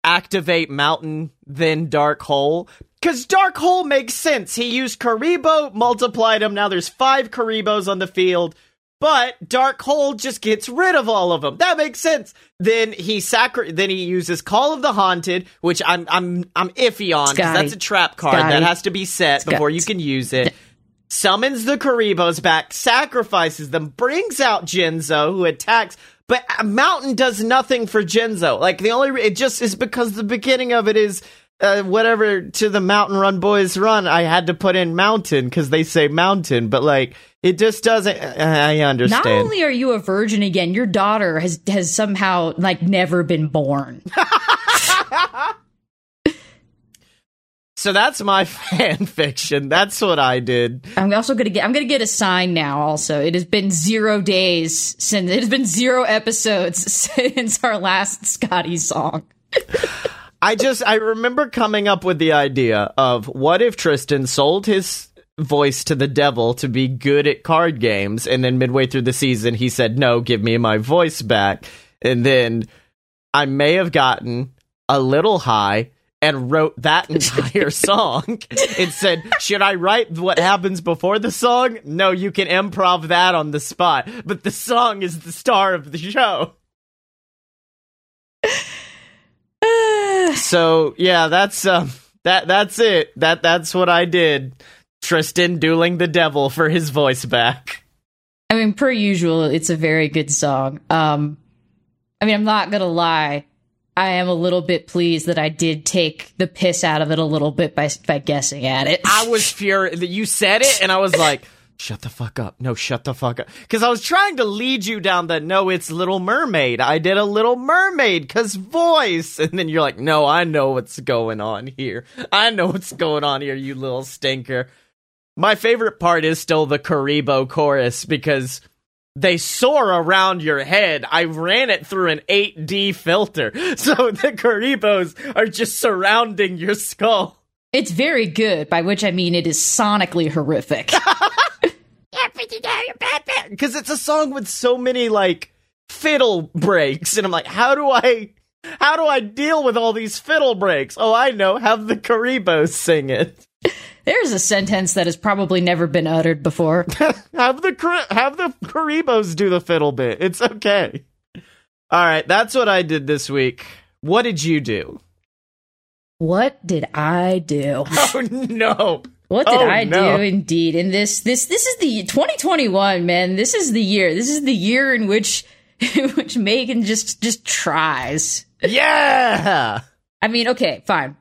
activate mountain then dark hole because dark hole makes sense. He used Kuriboh, multiplied him. Now there's five Kuribohs on the field. But Dark Hole just gets rid of all of them. That makes sense. Then he sacri- then he uses Call of the Haunted, which I'm I'm I'm iffy on because that's a trap card
Scotty.
that has to be set
Scott.
before you can use it. Summons the Kuribohs back, sacrifices them, brings out Jinzo who attacks. But Mountain does nothing for Jinzo. Like the only re- it just is because the beginning of it is uh, whatever to the Mountain Run Boys run, I had to put in mountain because they say mountain, but like it just doesn't. I understand.
Not only are you a virgin again, your daughter has has somehow like never been born.
so that's my fan fiction. That's what I did.
I'm also gonna get I'm gonna get a sign now. Also, it has been zero days since it has been zero episodes since our last Scotty song.
I just I remember coming up with the idea of what if Tristan sold his voice to the devil to be good at card games and then midway through the season he said no give me my voice back. And then I may have gotten a little high and wrote that entire song and said should I write what happens before the song? No you can improv that on the spot but the song is the star of the show so yeah, that's um that that's it. That that's what I did. Tristan dueling the devil for his voice back.
I mean, per usual, it's a very good song. Um, I mean, I'm not gonna lie. I am a little bit pleased that I did take the piss out of it a little bit by by guessing at it.
I was furious that you said it, and I was like, "Shut the fuck up! No, shut the fuck up!" Because I was trying to lead you down the no, it's Little Mermaid. I did a Little Mermaid because voice, and then you're like, "No, I know what's going on here. I know what's going on here, you little stinker." My favorite part is still the Kuriboh chorus because they soar around your head. I ran it through an 8D filter, so the Kuribohs are just surrounding your skull.
It's very good, by which I mean it is sonically horrific.
Because it's a song with so many like fiddle breaks, and I'm like, how do I, how do I deal with all these fiddle breaks? Oh, I know. Have the Kuribohs sing it.
There's a sentence that has probably never been uttered before.
have the have the Kuribohs do the fiddle bit. It's okay. All right, that's what I did this week. What did you do?
What did I do?
Oh no.
What did
Oh,
I
no.
do indeed? In this this this is the 2021, man. This is the year. This is the year in which in which Megan just just tries.
Yeah.
I mean, okay, fine.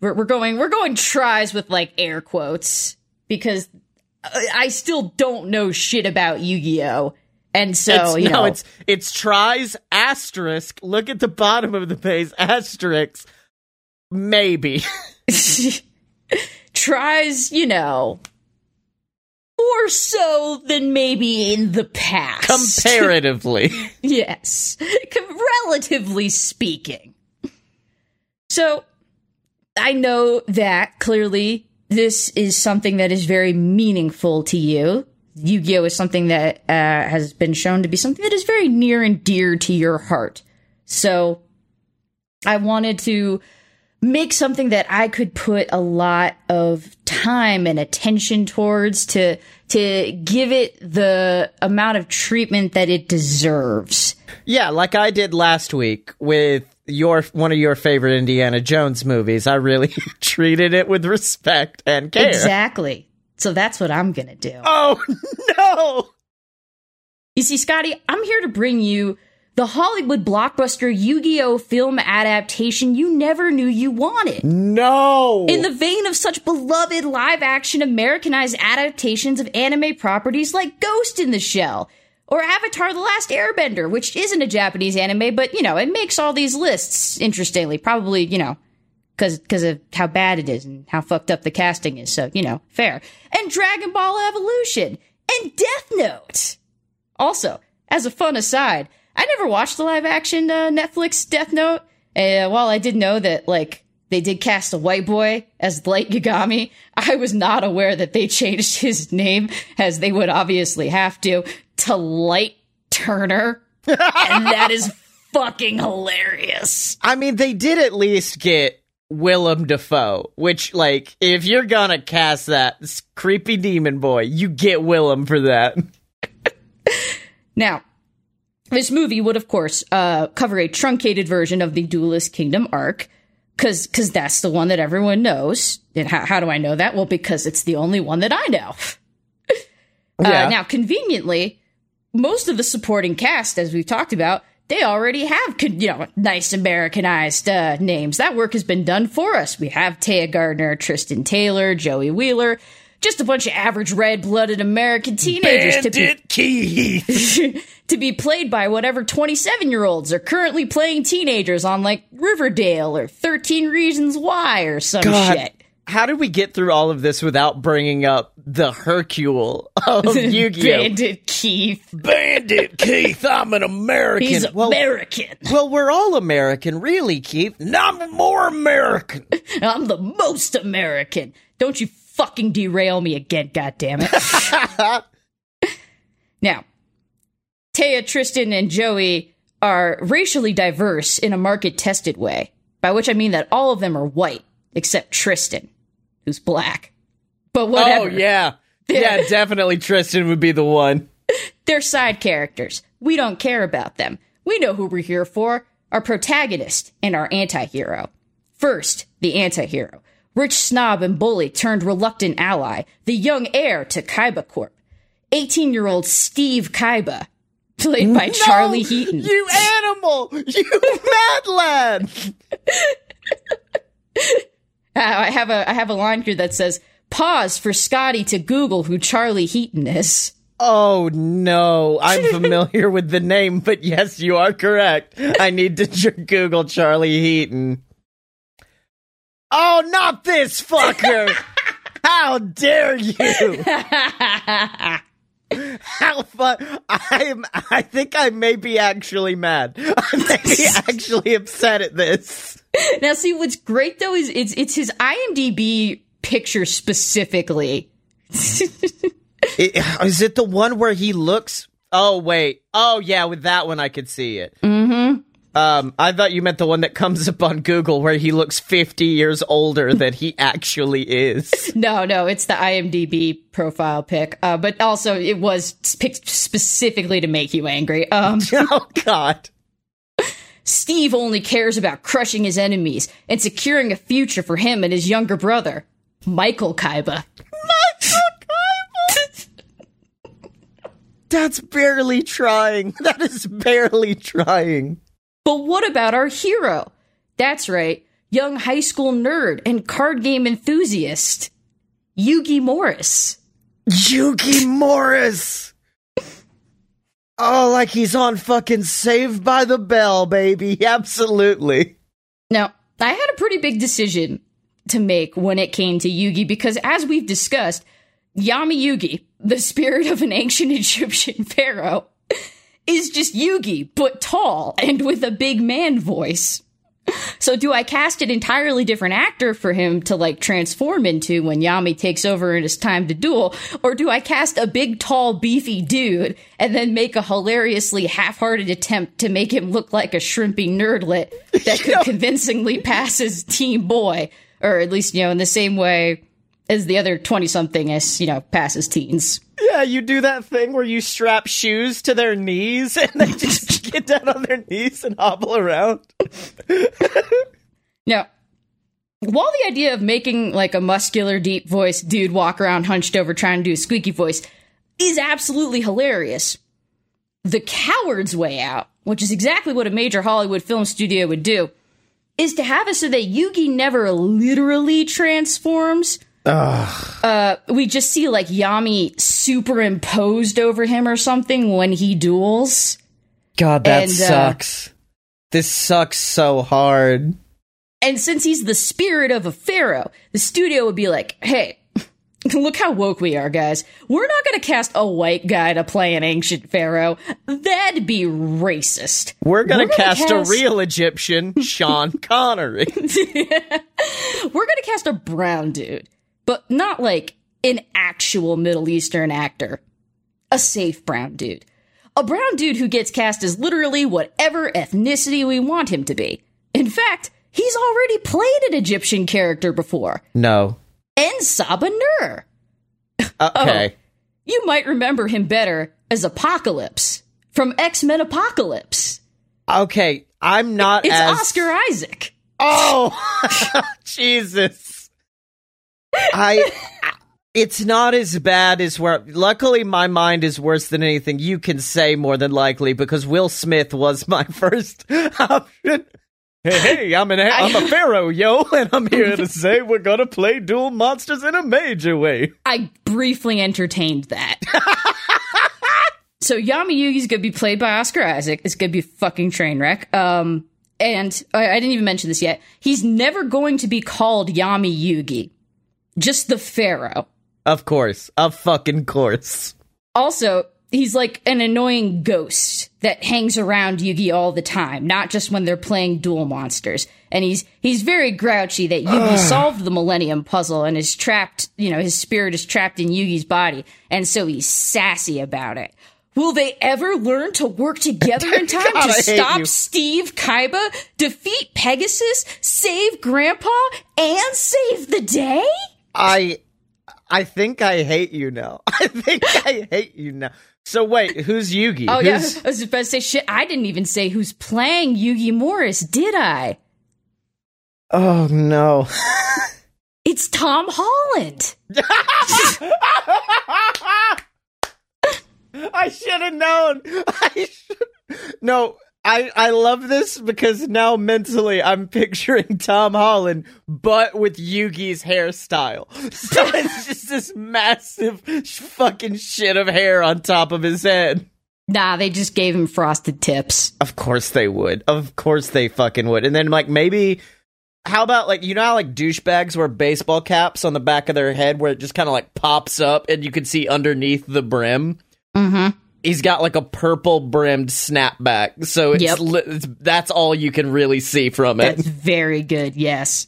We're we're going we're going tries with like air quotes because I, still don't know shit about Yu-Gi-Oh. And so,
it's,
you
no,
know,
it's it's tries asterisk. Look at the bottom of the page asterisk. Maybe.
tries, you know, more so than maybe in the past.
Comparatively.
yes, Com- relatively speaking. So, I know that clearly this is something that is very meaningful to you. Yu Gi Oh! is something that uh, has been shown to be something that is very near and dear to your heart. So, I wanted to make something that I could put a lot of time and attention towards to to give it the amount of treatment that it deserves.
yeah, like I did last week with your one of your favorite Indiana Jones movies. I really treated it with respect and care.
Exactly. So that's what I'm going to do.
Oh no.
You see, Scotty, I'm here to bring you the Hollywood blockbuster Yu Gi Oh! film adaptation you never knew you wanted.
No.
In the vein of such beloved live action Americanized adaptations of anime properties like Ghost in the Shell or Avatar The Last Airbender, which isn't a Japanese anime, but you know, it makes all these lists interestingly, probably, you know, cause, cause of how bad it is and how fucked up the casting is. So, you know, fair. And Dragon Ball Evolution and Death Note. Also, as a fun aside, I never watched the live action uh, Netflix Death Note. Uh, while I did know that, like, they did cast a white boy as Light Yagami, I was not aware that they changed his name, as they would obviously have to, to Light Turner. and that is fucking hilarious.
I mean, they did at least get Willem Dafoe, which, like, if you're gonna cast that creepy demon boy, you get Willem for that.
Now, this movie would, of course, uh, cover a truncated version of the Duelist Kingdom arc, because because that's the one that everyone knows. And how, how do I know that? Well, because it's the only one that I know.
Yeah.
Uh, now, conveniently, most of the supporting cast, as we've talked about, they already have, you know, nice Americanized uh, names. That work has been done for us. We have Téa Gardner, Tristan Taylor, Joey Wheeler, just a bunch of average red-blooded American teenagers to be
Bandit Keith.
to be played by whatever 27 year olds are currently playing teenagers on like Riverdale or 13 Reasons Why or some
God,
shit.
how did we get through all of this without bringing up the Hercule of Yu-Gi-Oh?
Bandit Keith.
Bandit Keith, I'm an American.
He's
well,
American.
well, we're all American, really, Keith. No, I'm more American.
I'm the most American. Don't you fucking derail me again, goddammit. now, Téa, Tristan, and Joey are racially diverse in a market tested way, by which I mean that all of them are white, except Tristan, who's black. But oh, whatever.
Oh yeah, yeah, definitely. Tristan would be the one.
They're side characters. We don't care about them. We know who we're here for our protagonist and our anti hero. First, the anti hero. Rich snob and bully turned reluctant ally, the young heir to Kaiba Corp. 18 year old Steve Kaiba, played by Charlie Heaton.
You animal! You mad lad!
I have a I have a line here that says, "Pause for Scotty to Google who Charlie Heaton is."
Oh no, I'm familiar with the name, but yes, you are correct. I need to j- Google Charlie Heaton. Oh, not this fucker! How dare you! How fun! I'm. I think I may be actually mad. I may be actually upset at this.
Now, see what's great though is it's it's his IMDb picture specifically.
I- Is it the one where he looks? Oh wait. Oh yeah, with that one I could see it. Mm-hmm. Um, I thought you meant the one that comes up on Google where he looks fifty years older than he actually is.
No, no, it's the IMDb profile pic. Uh, but also, it was picked specifically to make you angry. Um,
oh God.
Steve only cares about crushing his enemies and securing a future for him and his younger brother, Michael Kaiba. Michael Kaiba!
That's barely trying. That is barely trying.
But what about our hero? That's right, young high school nerd and card game enthusiast, Yugi Morris.
Yugi Morris. Oh, like he's on fucking Saved by the Bell, baby. Absolutely.
Now, I had a pretty big decision to make when it came to Yugi because, as we've discussed, Yami Yugi, the spirit of an ancient Egyptian pharaoh, is just Yugi, but tall and with a big man voice. So, do I cast an entirely different actor for him to like transform into when Yami takes over and it's time to duel? Or do I cast a big, tall, beefy dude and then make a hilariously half hearted attempt to make him look like a shrimpy nerdlet that could convincingly pass as teen boy? Or at least, you know, in the same way as the other 20 something as, you know, passes teens.
Yeah, you do that thing where you strap shoes to their knees and they just get down on their knees and hobble around.
Now, while the idea of making like a muscular, deep voice dude walk around hunched over trying to do a squeaky voice is absolutely hilarious, the coward's way out, which is exactly what a major Hollywood film studio would do, is to have it so that Yugi never literally transforms. Uh, we just see like Yami superimposed over him or something when he duels.
God, that
And, uh,
sucks. This sucks so hard.
And since he's the spirit of a pharaoh, the studio would be like, hey, look how woke we are, guys. We're not going to cast a white guy to play an ancient pharaoh. That'd be racist.
We're
We're gonna
cast,
cast-
a real Egyptian, Sean Connery.
We're going to cast a brown dude, but not like an actual Middle Eastern actor. A safe brown dude. A brown dude who gets cast as literally whatever ethnicity we want him to be. In fact, he's already played an Egyptian character before.
no.
En Sabah Nur.
Okay.
Oh, you might remember him better as Apocalypse from X Men Apocalypse.
Okay. I'm not
It's
as
Oscar Isaac.
Oh, Jesus. I It's not as bad as where. Luckily, my mind is worse than anything you can say. More than likely, because Will Smith was my first option. Hey, hey, I'm an I'm a pharaoh, yo, and I'm here to say we're gonna play Duel Monsters in a major way.
I briefly entertained that. so Yami Yugi's gonna be played by Oscar Isaac. It's gonna be a fucking train wreck. Um, and I, I didn't even mention this yet. He's never going to be called Yami Yugi, just the Pharaoh.
Of course, of fucking course.
Also, he's like an annoying ghost that hangs around Yugi all the time, not just when they're playing duel monsters. And he's he's very grouchy that Yugi solved the Millennium Puzzle and is trapped, you know, his spirit is trapped in Yugi's body, and so he's sassy about it. Will they ever learn to work together in time
God,
to stop
you.
Steve Kaiba, defeat Pegasus, save Grandpa, and save the day?
I I think I hate you now. I think I hate you now. So wait, who's Yugi?
Oh yeah, I was about to say shit. I didn't even say who's playing Yugi Morris, did I?
Oh no.
It's Tom Holland.
I should have known. I should. No, I I love this because now mentally I'm picturing Tom Holland, but with Yugi's hairstyle. So it's just this massive fucking shit of hair on top of his head.
Nah, they just gave him frosted tips.
Of course they would. Of course they fucking would. And then like maybe. How about like you know how like douchebags wear baseball caps on the back of their head where it just kind of like pops up and you can see underneath the brim?
Mm-hmm.
He's got like a purple brimmed snapback, so it's,
Yep.
li- it's that's all you can really see from it.
That's very good, yes.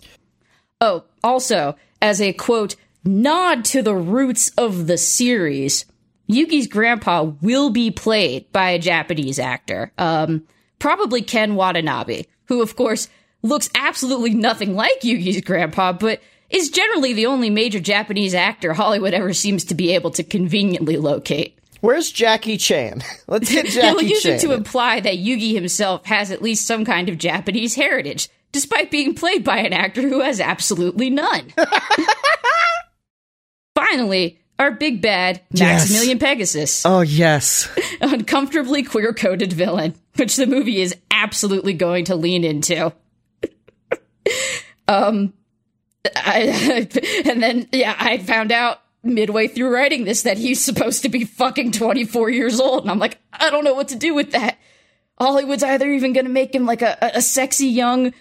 Oh, also, as a quote, nod to the roots of the series, Yugi's grandpa will be played by a Japanese actor. Um, probably Ken Watanabe, who of course looks absolutely nothing like Yugi's grandpa, but is generally the only major Japanese actor Hollywood ever seems to be able to conveniently locate.
Where's Jackie Chan? Let's get
They'll use
Chan.
it to imply that Yugi himself has at least some kind of Japanese heritage, despite being played by an actor who has absolutely none. Finally, our big bad,
Yes.
Maximilian Pegasus,
oh yes,
uncomfortably queer coded villain, which the movie is absolutely going to lean into. um, I, and then, yeah, I found out midway through writing this that he's supposed to be fucking 24 years old. And I'm like, I don't know what to do with that. Hollywood's either even going to make him like a, a, sexy young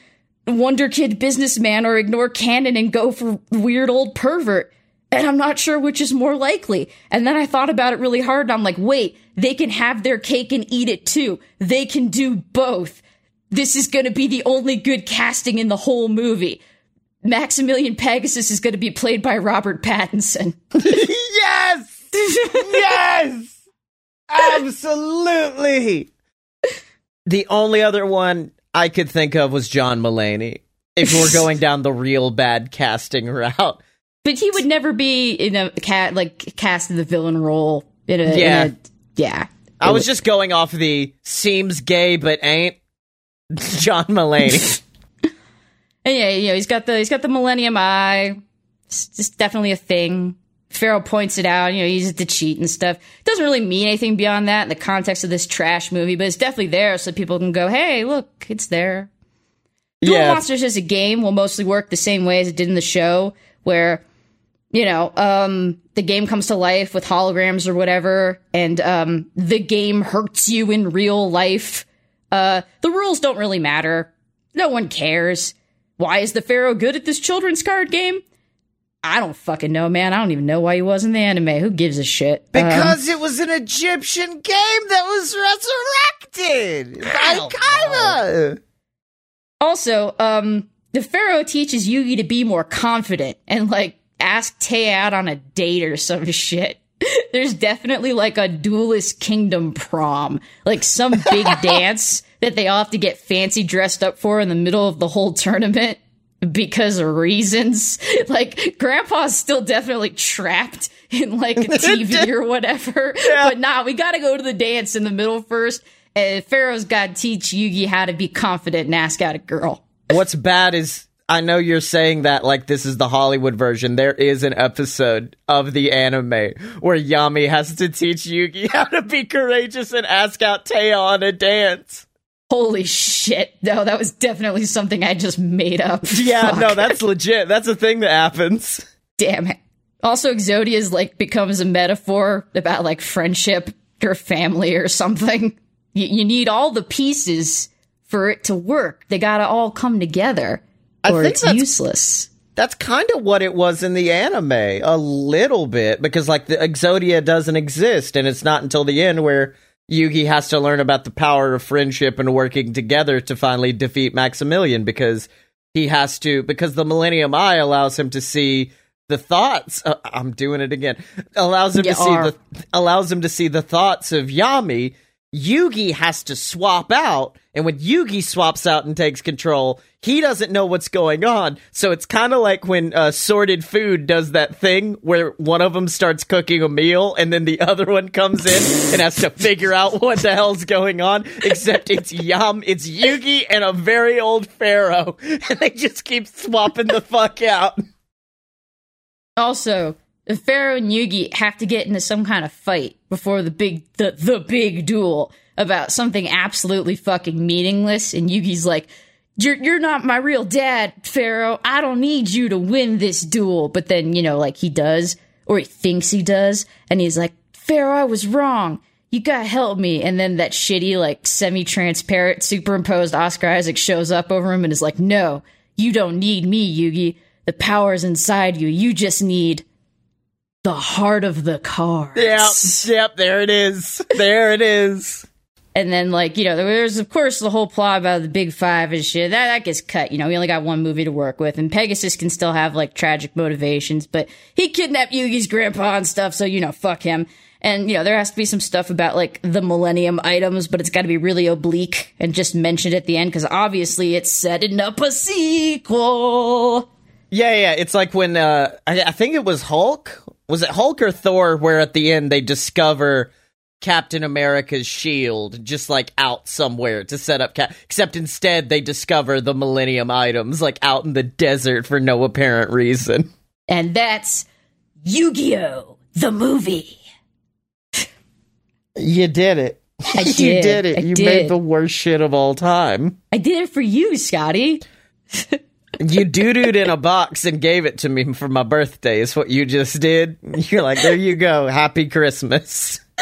wonder kid businessman or ignore canon and go for weird old pervert. And I'm not sure which is more likely. And then I thought about it really hard and I'm like, wait, they can have their cake and eat it too. They can do both. This is going to be the only good casting in the whole movie. Maximilian Pegasus is going to be played by Robert Pattinson.
yes, yes, absolutely. The only other one I could think of was John Mulaney. If we're going down the real bad casting route,
But he would never be in a cat like cast in the villain role. In a, in
Yeah.
a- yeah.
I was just going off the seems gay but ain't John Mulaney.
And yeah, you know, he's got the he's got the Millennium Eye. It's just definitely a thing. Pharaoh points it out. You know, he uses to cheat and stuff. It doesn't really mean anything beyond that in the context of this trash movie, but it's definitely there so people can go, "Hey, look, it's there." Duel
yeah,
Monsters as a game will mostly work the same way as it did in the show, where you know um, the game comes to life with holograms or whatever, and um, the game hurts you in real life. Uh, the rules don't really matter. No one cares. Why is the Pharaoh good at this children's card game? I don't fucking know, man. I don't even know why he was in the anime. Who gives a shit? Um,
because it was an Egyptian game that was resurrected by Kaiba.
Also, um, the Pharaoh teaches Yugi to be more confident and like ask Tay out on a date or some shit. There's definitely like a duelist kingdom prom, like some big dance that they all have to get fancy dressed up for in the middle of the whole tournament because of reasons. Like grandpa's still definitely trapped in like a TV or whatever. But nah, we gotta go to the dance in the middle first. And Pharaoh's gotta teach Yugi how to be confident and ask out a girl.
What's bad is I know you're saying that like this is the Hollywood version. There is an episode of the anime where Yami has to teach Yugi how to be courageous and ask out Téa on a dance.
Holy shit. No, that was definitely something I just made up.
Yeah,
Fuck.
no, that's legit. That's a thing that happens.
Damn it. Also, Exodia's like becomes a metaphor about like friendship or family or something. You, you need all the pieces for it to work. They gotta all come together, or it's
that's-
useless.
That's kind of what it was in the anime, a little bit, because like the Exodia doesn't exist, and it's not until the end where Yugi has to learn about the power of friendship and working together to finally defeat Maximilian, because he has to, because the Millennium Eye allows him to see the thoughts. Uh, I'm doing it again. Allows him to see
are.
the allows him to see the thoughts of Yami. Yugi has to swap out, and when Yugi swaps out and takes control, he doesn't know what's going on. So it's kind of like when uh, Sorted Food does that thing where one of them starts cooking a meal, and then the other one comes in and has to figure out what the hell's going on. Except it's Yam, it's Yugi and a very old pharaoh, and they just keep swapping the fuck out.
Also, the Pharaoh and Yugi have to get into some kind of fight before the big the, the big duel about something absolutely fucking meaningless and Yugi's like you're you're not my real dad, Pharaoh. I don't need you to win this duel. But then, you know, like he does or he thinks he does and he's like, "Pharaoh, I was wrong. You got to help me." And then that shitty like semi-transparent superimposed Oscar Isaac shows up over him and is like, "No, you don't need me, Yugi. The power's inside you. You just need the heart of the cards.
Yep, yep, there it is. There it is.
And then, like, you know, there's, of course, the whole plot about the big five and shit. That, that gets cut. You know, we only got one movie to work with. And Pegasus can still have, like, tragic motivations, but he kidnapped Yugi's grandpa and stuff, so, you know, fuck him. And, you know, there has to be some stuff about, like, the Millennium items, but it's got to be really oblique and just mentioned at the end, because obviously it's setting up a sequel.
Yeah, yeah. It's like when uh, I, I think it was Hulk. Was it Hulk or Thor? Where at the end they discover Captain America's shield, just like out somewhere to set up. Cap- Except instead they discover the Millennium items, like out in the desert for no apparent reason.
And that's Yu Gi Oh! the movie.
You did it.
I
you
did.
did it.
I
you
did.
made the worst shit of all time.
I did it for you, Scotty.
You doo-dooed in a box and gave it to me for my birthday. Is what you just did. You're like, there you go. Happy Christmas.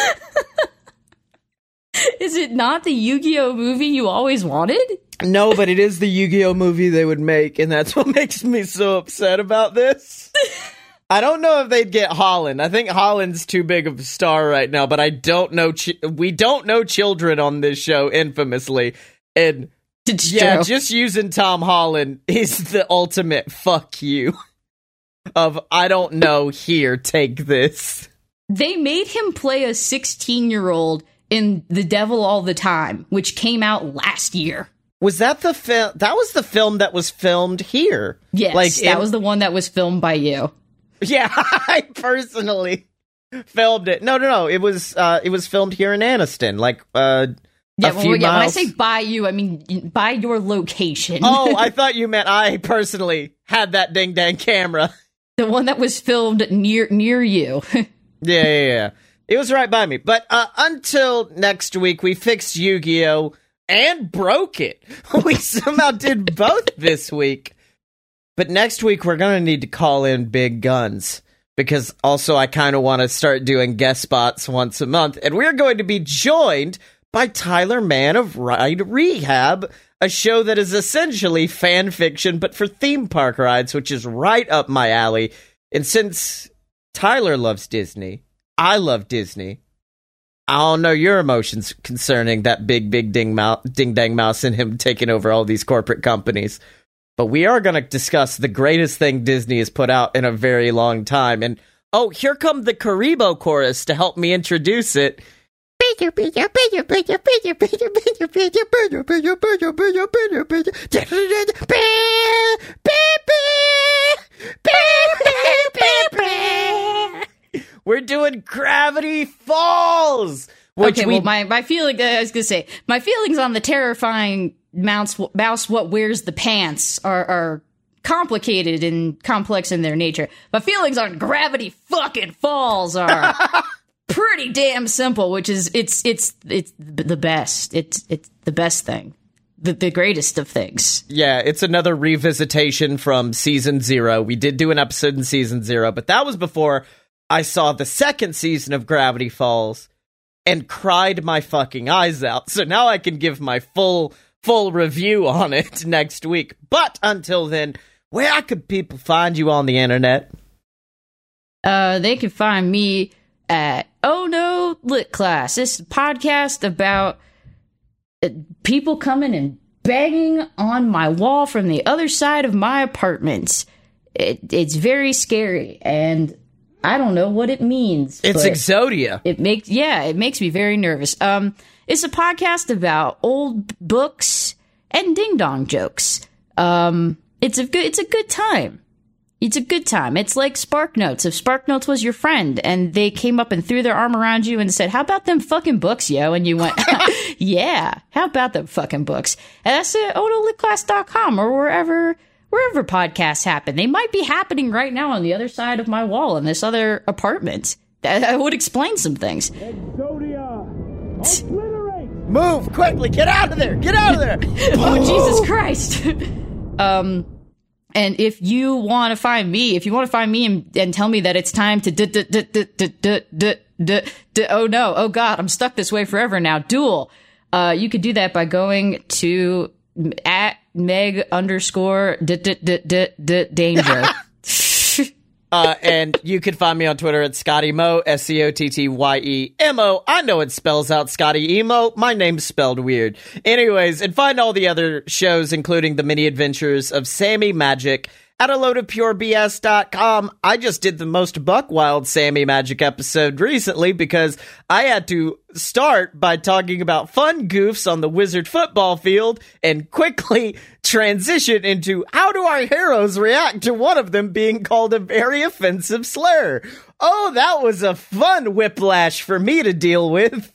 Is it not the Yu Gi Oh movie you always wanted?
No, but it is the Yu-Gi-Oh movie they would make, and that's what makes me so upset about this. I don't know if they'd get Holland. I think Holland's too big of a star right now, but I don't know. Ch- we don't know children on this show, infamously, and
It's
yeah,
true.
just using Tom Holland is the ultimate fuck you. Of I don't know. Here, take this.
they made him play a 16 year old in The Devil All the Time, which came out last year.
Was that the film? That was the film that was filmed here.
Yes,
like
that
in-
was the one that was filmed by you.
Yeah, I personally filmed it. No, no, no. It was uh it was filmed here in Anniston, like uh
Yeah,
few
yeah, when I say by you, I mean by your location.
oh, I thought you meant I personally had that ding dang camera.
the one that was filmed near near you.
Yeah, yeah, yeah. It was right by me. But uh until next week, we fixed Yu-Gi-Oh and broke it. We somehow did both this week. But next week we're gonna need to call in big guns. Because also I kind of want to start doing guest spots once a month. And we're going to be joined by Tyler Mann of Ride Rehab, a show that is essentially fan fiction, but for theme park rides, which is right up my alley. And since Tyler loves Disney, I love Disney. I don't know your emotions concerning that big, big ding, mou- ding dang mouse and him taking over all these corporate companies. But we are going to discuss the greatest thing Disney has put out in a very long time. And oh, here come the Kuriboh chorus to help me introduce it. We're doing Gravity Falls, which
okay,
we
well, my my feeling. Uh, I was gonna say my feelings on the terrifying mouse mouse what wears the pants are are complicated and complex in their nature. But feelings on Gravity fucking Falls are pretty damn simple, which is it's it's it's the best. It's it's the best thing. The, the greatest of things.
Yeah, it's another revisitation from season zero. We did do an episode in season zero, but that was before I saw the second season of Gravity Falls and cried my fucking eyes out. So now I can give my full full review on it next week. But until then, where could people find you on the internet?
Uh, they can find me at Oh No Lit Class. This podcast about uh, people coming and banging on my wall from the other side of my apartment. It, it's very scary, and I don't know what it means.
It's Exodia.
it makes yeah, it makes me very nervous. Um, it's a podcast about old books and ding dong jokes. Um, it's a good it's a good time. It's a good time. It's like Spark Notes. If Spark Notes was your friend and they came up and threw their arm around you and said, How about them fucking books, yo? And you went, Yeah, how about them fucking books? And that's at ohnolitclass.com or wherever wherever podcasts happen. They might be happening right now on the other side of my wall in this other apartment. That that would explain some things. Exodia! Obliterate!
Move quickly! Get out of there! Get out of there!
oh Jesus Christ. um and if you want to find me, if you want to find me and, and tell me that it's time to oh no, oh god, I'm stuck this way forever now. Duel. Uh, you could do that by going to at meg underscore danger.
Uh, and you can find me on Twitter at Scotty Mo, S C O T T Y E M O. I know it spells out Scotty Emo. My name's spelled weird. Anyways, and find all the other shows, including the mini adventures of Sammy Magic at a load of purebs.com. I just did the most buck wild Sammy Magic episode recently because I had to start by talking about fun goofs on the wizard football field and quickly transition into how do our heroes react to one of them being called a very offensive slur. Oh, that was a fun whiplash for me to deal with.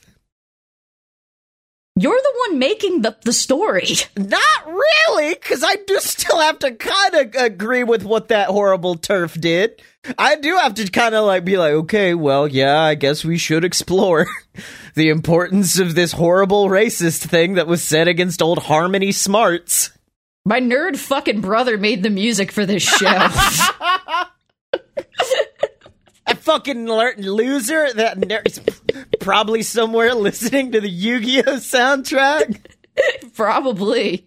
You're the one making the, the story.
Not really, because I do still have to kind of agree with what that horrible turf did. I do have to kind of like be like, okay, well, yeah, I guess we should explore the importance of this horrible racist thing that was said against old Harmony Smarts.
My nerd fucking brother made the music for this show.
That fucking loser that nerd's probably somewhere listening to the Yu-Gi-Oh soundtrack.
Probably.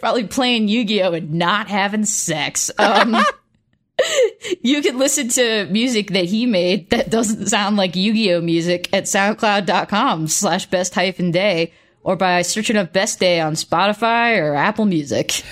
Probably playing Yu Gi Oh! and not having sex. Um, you can listen to music that he made that doesn't sound like Yu Gi Oh! music at soundcloud.com slash best hyphen day or by searching up best day on Spotify or Apple Music.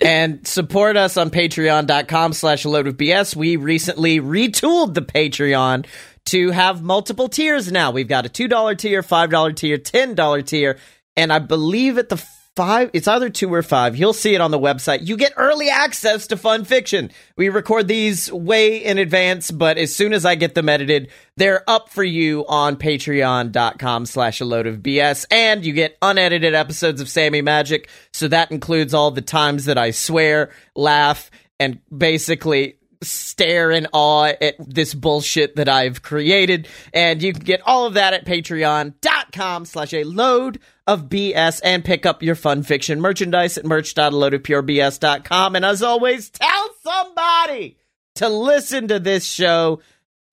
and support us on patreon.com slash load of bs we recently retooled the patreon to have multiple tiers now. We've got a $2 tier $5 tier $10 tier and i believe at the five it's either two or five. You'll see it on the website. You get early access to fun fiction. We record these way in advance but as soon as i get them edited they're up for you on patreon.com slash a load of bs and you get unedited episodes of sammy magic. So that includes all the times that i swear laugh and basically stare in awe at this bullshit that I've created. And you can get all of that at patreon.com slash a load of BS and pick up your fun fiction merchandise at merch.aloadofpurebs.com. And as always, tell somebody to listen to this show.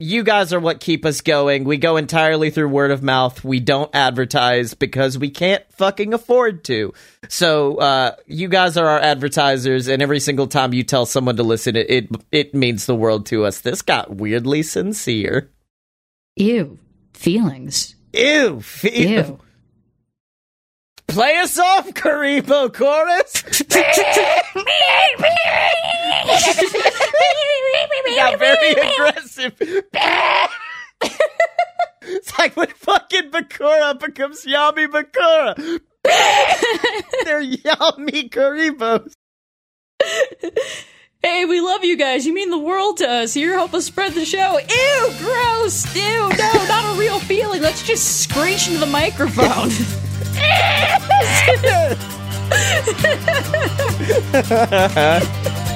You guys are what keep us going. We go entirely through word of mouth. We don't advertise because we can't fucking afford to. So, uh, you guys are our advertisers, and every single time you tell someone to listen, it, it, it means the world to us. This got weirdly sincere.
Ew. Feelings.
Ew. fe-
Ew.
Play us off, Kuriboh Chorus. got very aggressive. it's like when fucking Bakura becomes Yami Bakura. They're Yami Kuribohs.
Hey, we love you guys. You mean the world to us. Here, help us spread the show. Ew, gross. Ew, no, not a real feeling. Let's just screech into the microphone. Yes!